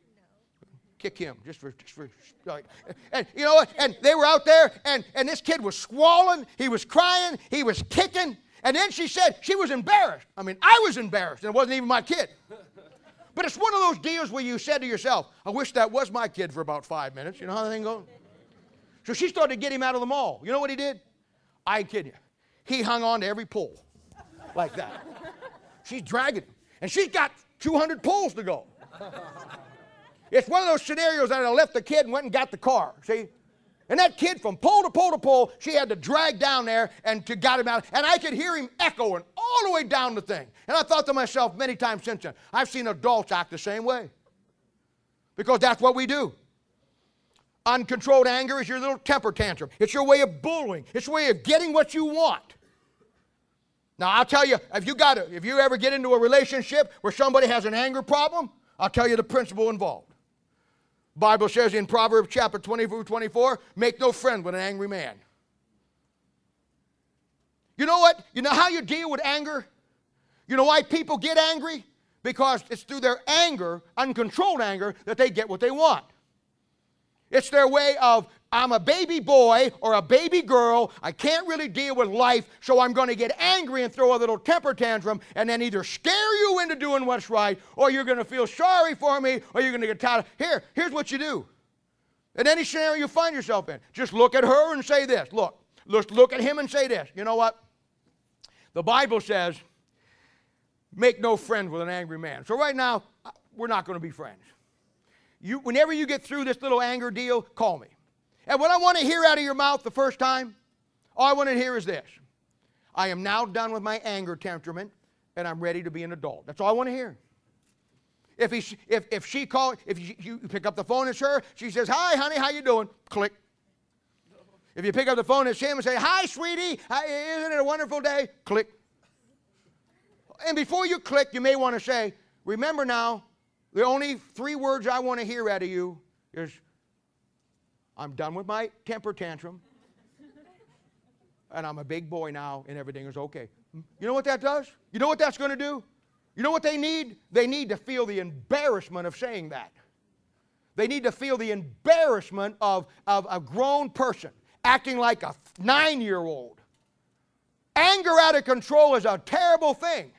kick him just for, just for like, and you know what? And they were out there, and, and this kid was squalling, he was crying, he was kicking, and then she said she was embarrassed. I mean, I was embarrassed, and it wasn't even my kid. But it's one of those deals where you said to yourself, I wish that was my kid for about five minutes. You know how the thing goes? So she started to get him out of the mall. You know what he did? I kidding you. He hung on to every pole like that. She's dragging him. And she's got 200 poles to go. It's one of those scenarios that I left the kid and went and got the car. See? And that kid from pole to pole to pole, she had to drag down there and to got him out. And I could hear him echoing all the way down the thing. And I thought to myself many times since then, I've seen adults act the same way. Because that's what we do. Uncontrolled anger is your little temper tantrum. It's your way of bullying. It's your way of getting what you want. Now I'll tell you, if you got to, if you ever get into a relationship where somebody has an anger problem, I'll tell you the principle involved. Bible says in Proverbs chapter 24, 24, make no friend with an angry man. You know what? You know how you deal with anger? You know why people get angry? Because it's through their anger, uncontrolled anger, that they get what they want. It's their way of I'm a baby boy or a baby girl. I can't really deal with life, so I'm going to get angry and throw a little temper tantrum and then either scare you into doing what's right or you're going to feel sorry for me or you're going to get tired. Here, here's what you do. In any scenario you find yourself in, just look at her and say this. Look, look, look at him and say this. You know what? The Bible says, make no friend with an angry man. So right now, uh, we're not going to be friends. You, whenever you get through this little anger deal, call me. And what I want to hear out of your mouth the first time, all I want to hear is this I am now done with my anger temperament and I'm ready to be an adult. That's all I want to hear. If, he, if, if she call, if you, you pick up the phone, it's her. She says, "Hi, honey, how you doing?" Click. If you pick up the phone, it's him and say, "Hi, sweetie, isn't it a wonderful day?" Click. And before you click, you may want to say, "Remember now, the only three words I want to hear out of you is I'm done with my temper tantrum. and I'm a big boy now, and everything is okay. You know what that does? You know what that's going to do? You know what they need? They need to feel the embarrassment of saying that. They need to feel the embarrassment of, of a grown person acting like a nine year old. Anger out of control is a terrible thing.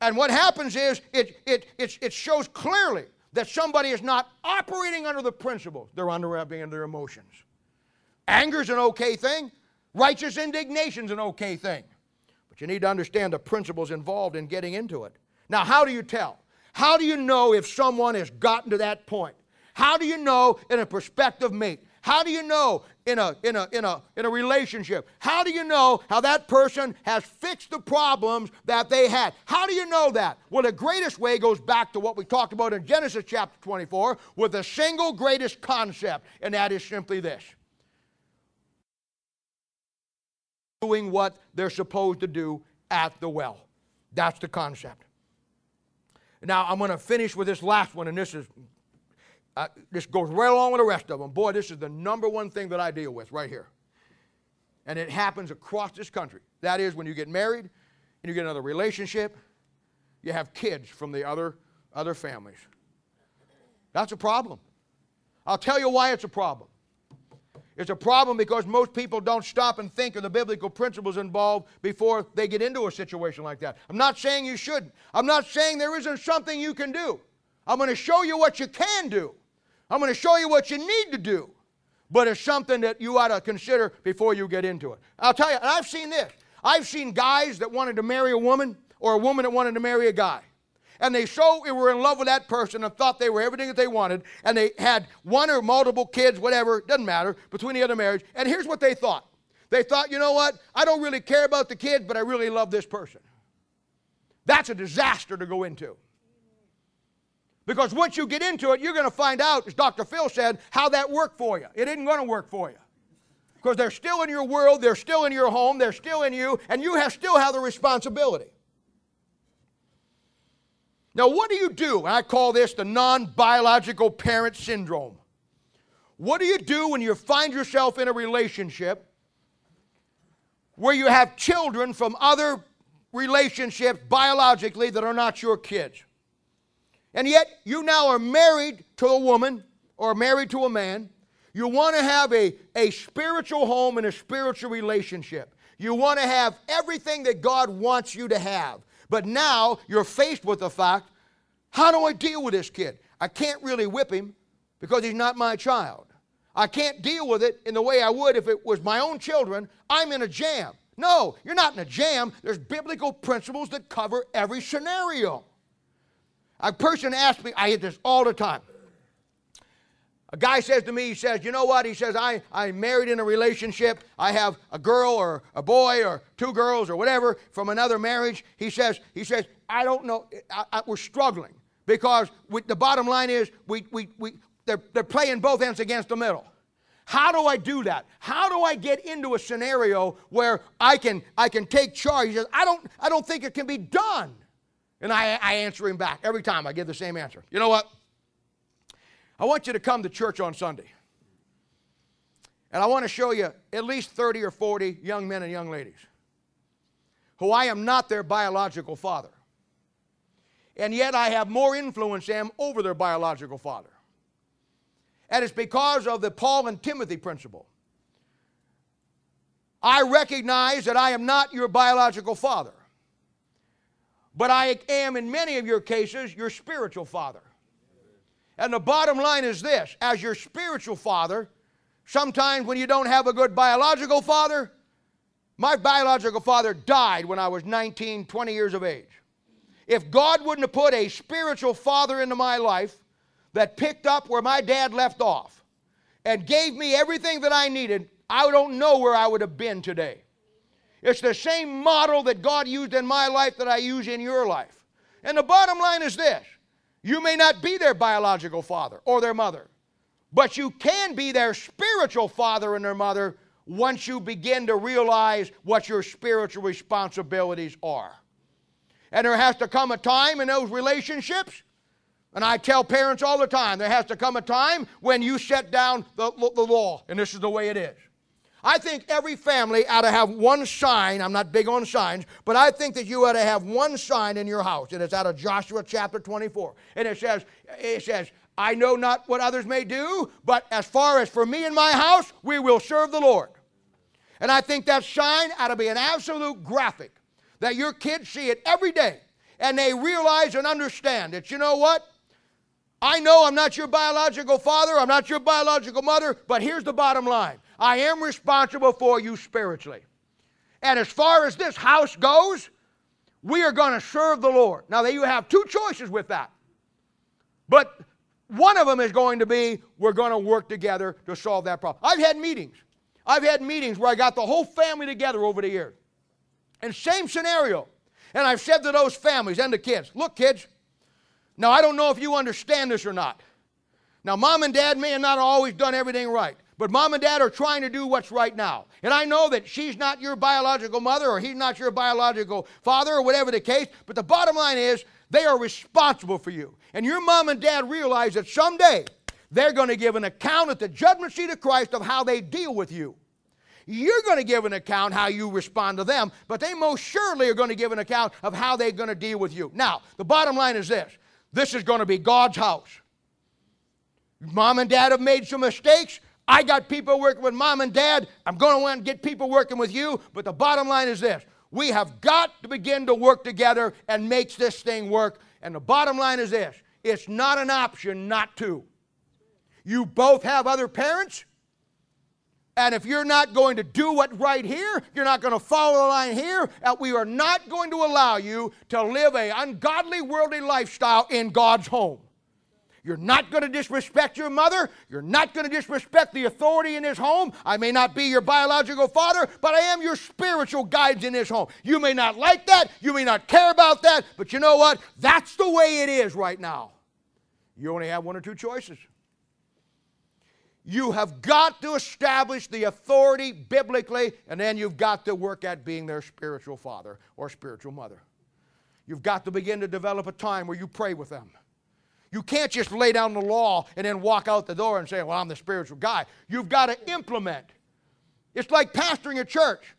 And what happens is it, it, it, it shows clearly that somebody is not operating under the principles, they're operating under their emotions. Anger is an okay thing, righteous indignation is an okay thing. But you need to understand the principles involved in getting into it. Now, how do you tell? How do you know if someone has gotten to that point? How do you know in a prospective mate? How do you know in a, in, a, in, a, in a relationship? How do you know how that person has fixed the problems that they had? How do you know that? Well, the greatest way goes back to what we talked about in Genesis chapter 24 with the single greatest concept, and that is simply this doing what they're supposed to do at the well. That's the concept. Now, I'm going to finish with this last one, and this is uh, this goes right along with the rest of them. Boy, this is the number one thing that I deal with right here. And it happens across this country. That is, when you get married and you get another relationship, you have kids from the other, other families. That's a problem. I'll tell you why it's a problem. It's a problem because most people don't stop and think of the biblical principles involved before they get into a situation like that. I'm not saying you shouldn't. I'm not saying there isn't something you can do. I'm going to show you what you can do. I'm going to show you what you need to do. But it's something that you ought to consider before you get into it. I'll tell you, and I've seen this. I've seen guys that wanted to marry a woman or a woman that wanted to marry a guy and they so were in love with that person and thought they were everything that they wanted, and they had one or multiple kids, whatever, doesn't matter, between the other marriage. And here's what they thought they thought, you know what? I don't really care about the kids, but I really love this person. That's a disaster to go into. Because once you get into it, you're going to find out, as Dr. Phil said, how that worked for you. It isn't going to work for you. Because they're still in your world, they're still in your home, they're still in you, and you have, still have the responsibility. Now, what do you do? I call this the non biological parent syndrome. What do you do when you find yourself in a relationship where you have children from other relationships biologically that are not your kids? And yet, you now are married to a woman or married to a man. You want to have a, a spiritual home and a spiritual relationship. You want to have everything that God wants you to have. But now you're faced with the fact how do I deal with this kid? I can't really whip him because he's not my child. I can't deal with it in the way I would if it was my own children. I'm in a jam. No, you're not in a jam. There's biblical principles that cover every scenario. A person asked me, I hear this all the time. A guy says to me, he says, You know what? He says, I, I'm married in a relationship. I have a girl or a boy or two girls or whatever from another marriage. He says, he says I don't know. I, I, we're struggling because we, the bottom line is we, we, we, they're, they're playing both ends against the middle. How do I do that? How do I get into a scenario where I can, I can take charge? He says, I don't, I don't think it can be done. And I, I answer him back every time. I give the same answer. You know what? I want you to come to church on Sunday. And I want to show you at least 30 or 40 young men and young ladies who I am not their biological father. And yet I have more influence them over their biological father. And it's because of the Paul and Timothy principle. I recognize that I am not your biological father, but I am, in many of your cases, your spiritual father. And the bottom line is this as your spiritual father, sometimes when you don't have a good biological father, my biological father died when I was 19, 20 years of age. If God wouldn't have put a spiritual father into my life that picked up where my dad left off and gave me everything that I needed, I don't know where I would have been today. It's the same model that God used in my life that I use in your life. And the bottom line is this you may not be their biological father or their mother, but you can be their spiritual father and their mother once you begin to realize what your spiritual responsibilities are. And there has to come a time in those relationships, and I tell parents all the time, there has to come a time when you set down the, the law, and this is the way it is. I think every family ought to have one sign. I'm not big on signs, but I think that you ought to have one sign in your house, and it's out of Joshua chapter 24. And it says, it says, I know not what others may do, but as far as for me and my house, we will serve the Lord. And I think that sign ought to be an absolute graphic that your kids see it every day and they realize and understand that, you know what? I know I'm not your biological father, I'm not your biological mother, but here's the bottom line I am responsible for you spiritually. And as far as this house goes, we are going to serve the Lord. Now, you have two choices with that. But one of them is going to be we're going to work together to solve that problem. I've had meetings. I've had meetings where I got the whole family together over the years. And same scenario. And I've said to those families and the kids, look, kids, now I don't know if you understand this or not. Now, mom and dad may have not always done everything right, but mom and dad are trying to do what's right now. And I know that she's not your biological mother or he's not your biological father or whatever the case, but the bottom line is they are responsible for you. And your mom and dad realize that someday they're going to give an account at the judgment seat of Christ of how they deal with you. You're going to give an account how you respond to them, but they most surely are going to give an account of how they're going to deal with you. Now, the bottom line is this this is going to be God's house. Mom and dad have made some mistakes. I got people working with mom and dad. I'm going to want to get people working with you. But the bottom line is this we have got to begin to work together and make this thing work. And the bottom line is this it's not an option not to. You both have other parents. And if you're not going to do what right here, you're not going to follow the line here, we are not going to allow you to live a ungodly, worldly lifestyle in God's home. You're not going to disrespect your mother. You're not going to disrespect the authority in this home. I may not be your biological father, but I am your spiritual guides in this home. You may not like that. You may not care about that. But you know what? That's the way it is right now. You only have one or two choices. You have got to establish the authority biblically, and then you've got to work at being their spiritual father or spiritual mother. You've got to begin to develop a time where you pray with them. You can't just lay down the law and then walk out the door and say, Well, I'm the spiritual guy. You've got to implement. It's like pastoring a church.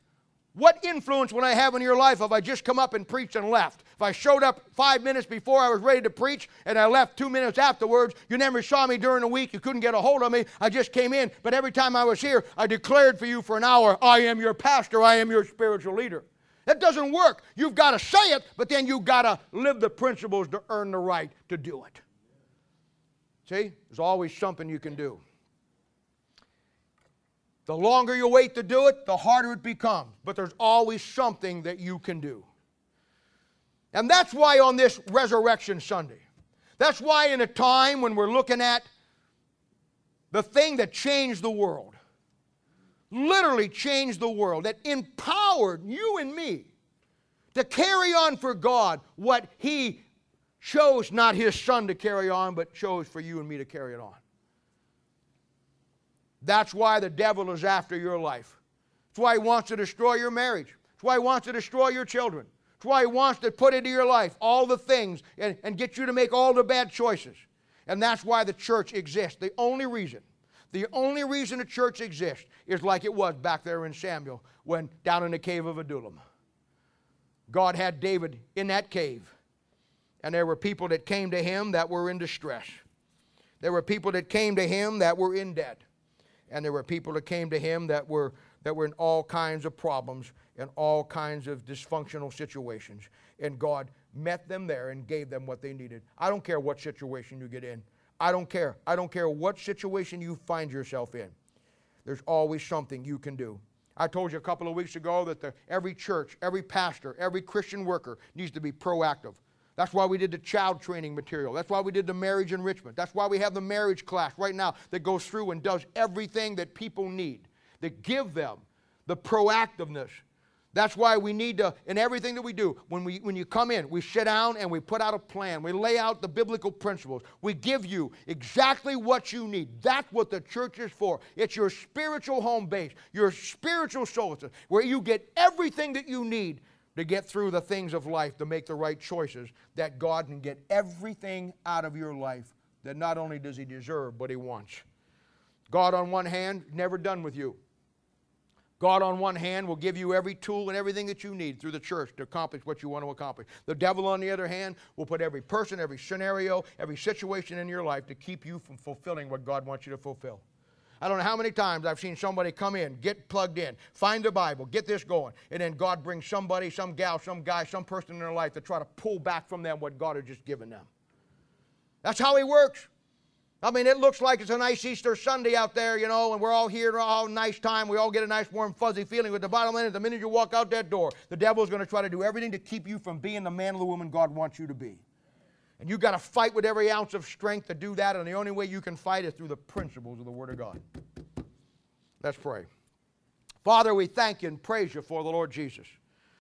What influence would I have in your life if I just come up and preached and left? If I showed up five minutes before I was ready to preach and I left two minutes afterwards, you never saw me during the week, you couldn't get a hold of me, I just came in, but every time I was here, I declared for you for an hour, I am your pastor, I am your spiritual leader. That doesn't work. You've got to say it, but then you've got to live the principles to earn the right to do it. See, there's always something you can do. The longer you wait to do it, the harder it becomes. But there's always something that you can do. And that's why on this Resurrection Sunday, that's why in a time when we're looking at the thing that changed the world, literally changed the world, that empowered you and me to carry on for God what He chose not his son to carry on, but chose for you and me to carry it on. That's why the devil is after your life. That's why he wants to destroy your marriage. That's why he wants to destroy your children. That's why he wants to put into your life all the things and, and get you to make all the bad choices. And that's why the church exists. The only reason, the only reason the church exists is like it was back there in Samuel when down in the cave of Adullam. God had David in that cave and there were people that came to him that were in distress. There were people that came to him that were in debt. And there were people that came to him that were, that were in all kinds of problems and all kinds of dysfunctional situations. And God met them there and gave them what they needed. I don't care what situation you get in. I don't care. I don't care what situation you find yourself in. There's always something you can do. I told you a couple of weeks ago that the, every church, every pastor, every Christian worker needs to be proactive. That's why we did the child training material. That's why we did the marriage enrichment. That's why we have the marriage class right now that goes through and does everything that people need, to give them the proactiveness. That's why we need to, in everything that we do, when, we, when you come in, we sit down and we put out a plan. We lay out the biblical principles. We give you exactly what you need. That's what the church is for. It's your spiritual home base, your spiritual soul, where you get everything that you need to get through the things of life, to make the right choices, that God can get everything out of your life that not only does He deserve, but He wants. God, on one hand, never done with you. God, on one hand, will give you every tool and everything that you need through the church to accomplish what you want to accomplish. The devil, on the other hand, will put every person, every scenario, every situation in your life to keep you from fulfilling what God wants you to fulfill. I don't know how many times I've seen somebody come in, get plugged in, find the Bible, get this going, and then God brings somebody, some gal, some guy, some person in their life to try to pull back from them what God has just given them. That's how He works. I mean, it looks like it's a nice Easter Sunday out there, you know, and we're all here, all nice time. We all get a nice, warm, fuzzy feeling. But the bottom line is, the minute you walk out that door, the devil is going to try to do everything to keep you from being the man or the woman God wants you to be. And you've got to fight with every ounce of strength to do that, and the only way you can fight is through the principles of the Word of God. Let's pray. Father, we thank you and praise you for the Lord Jesus.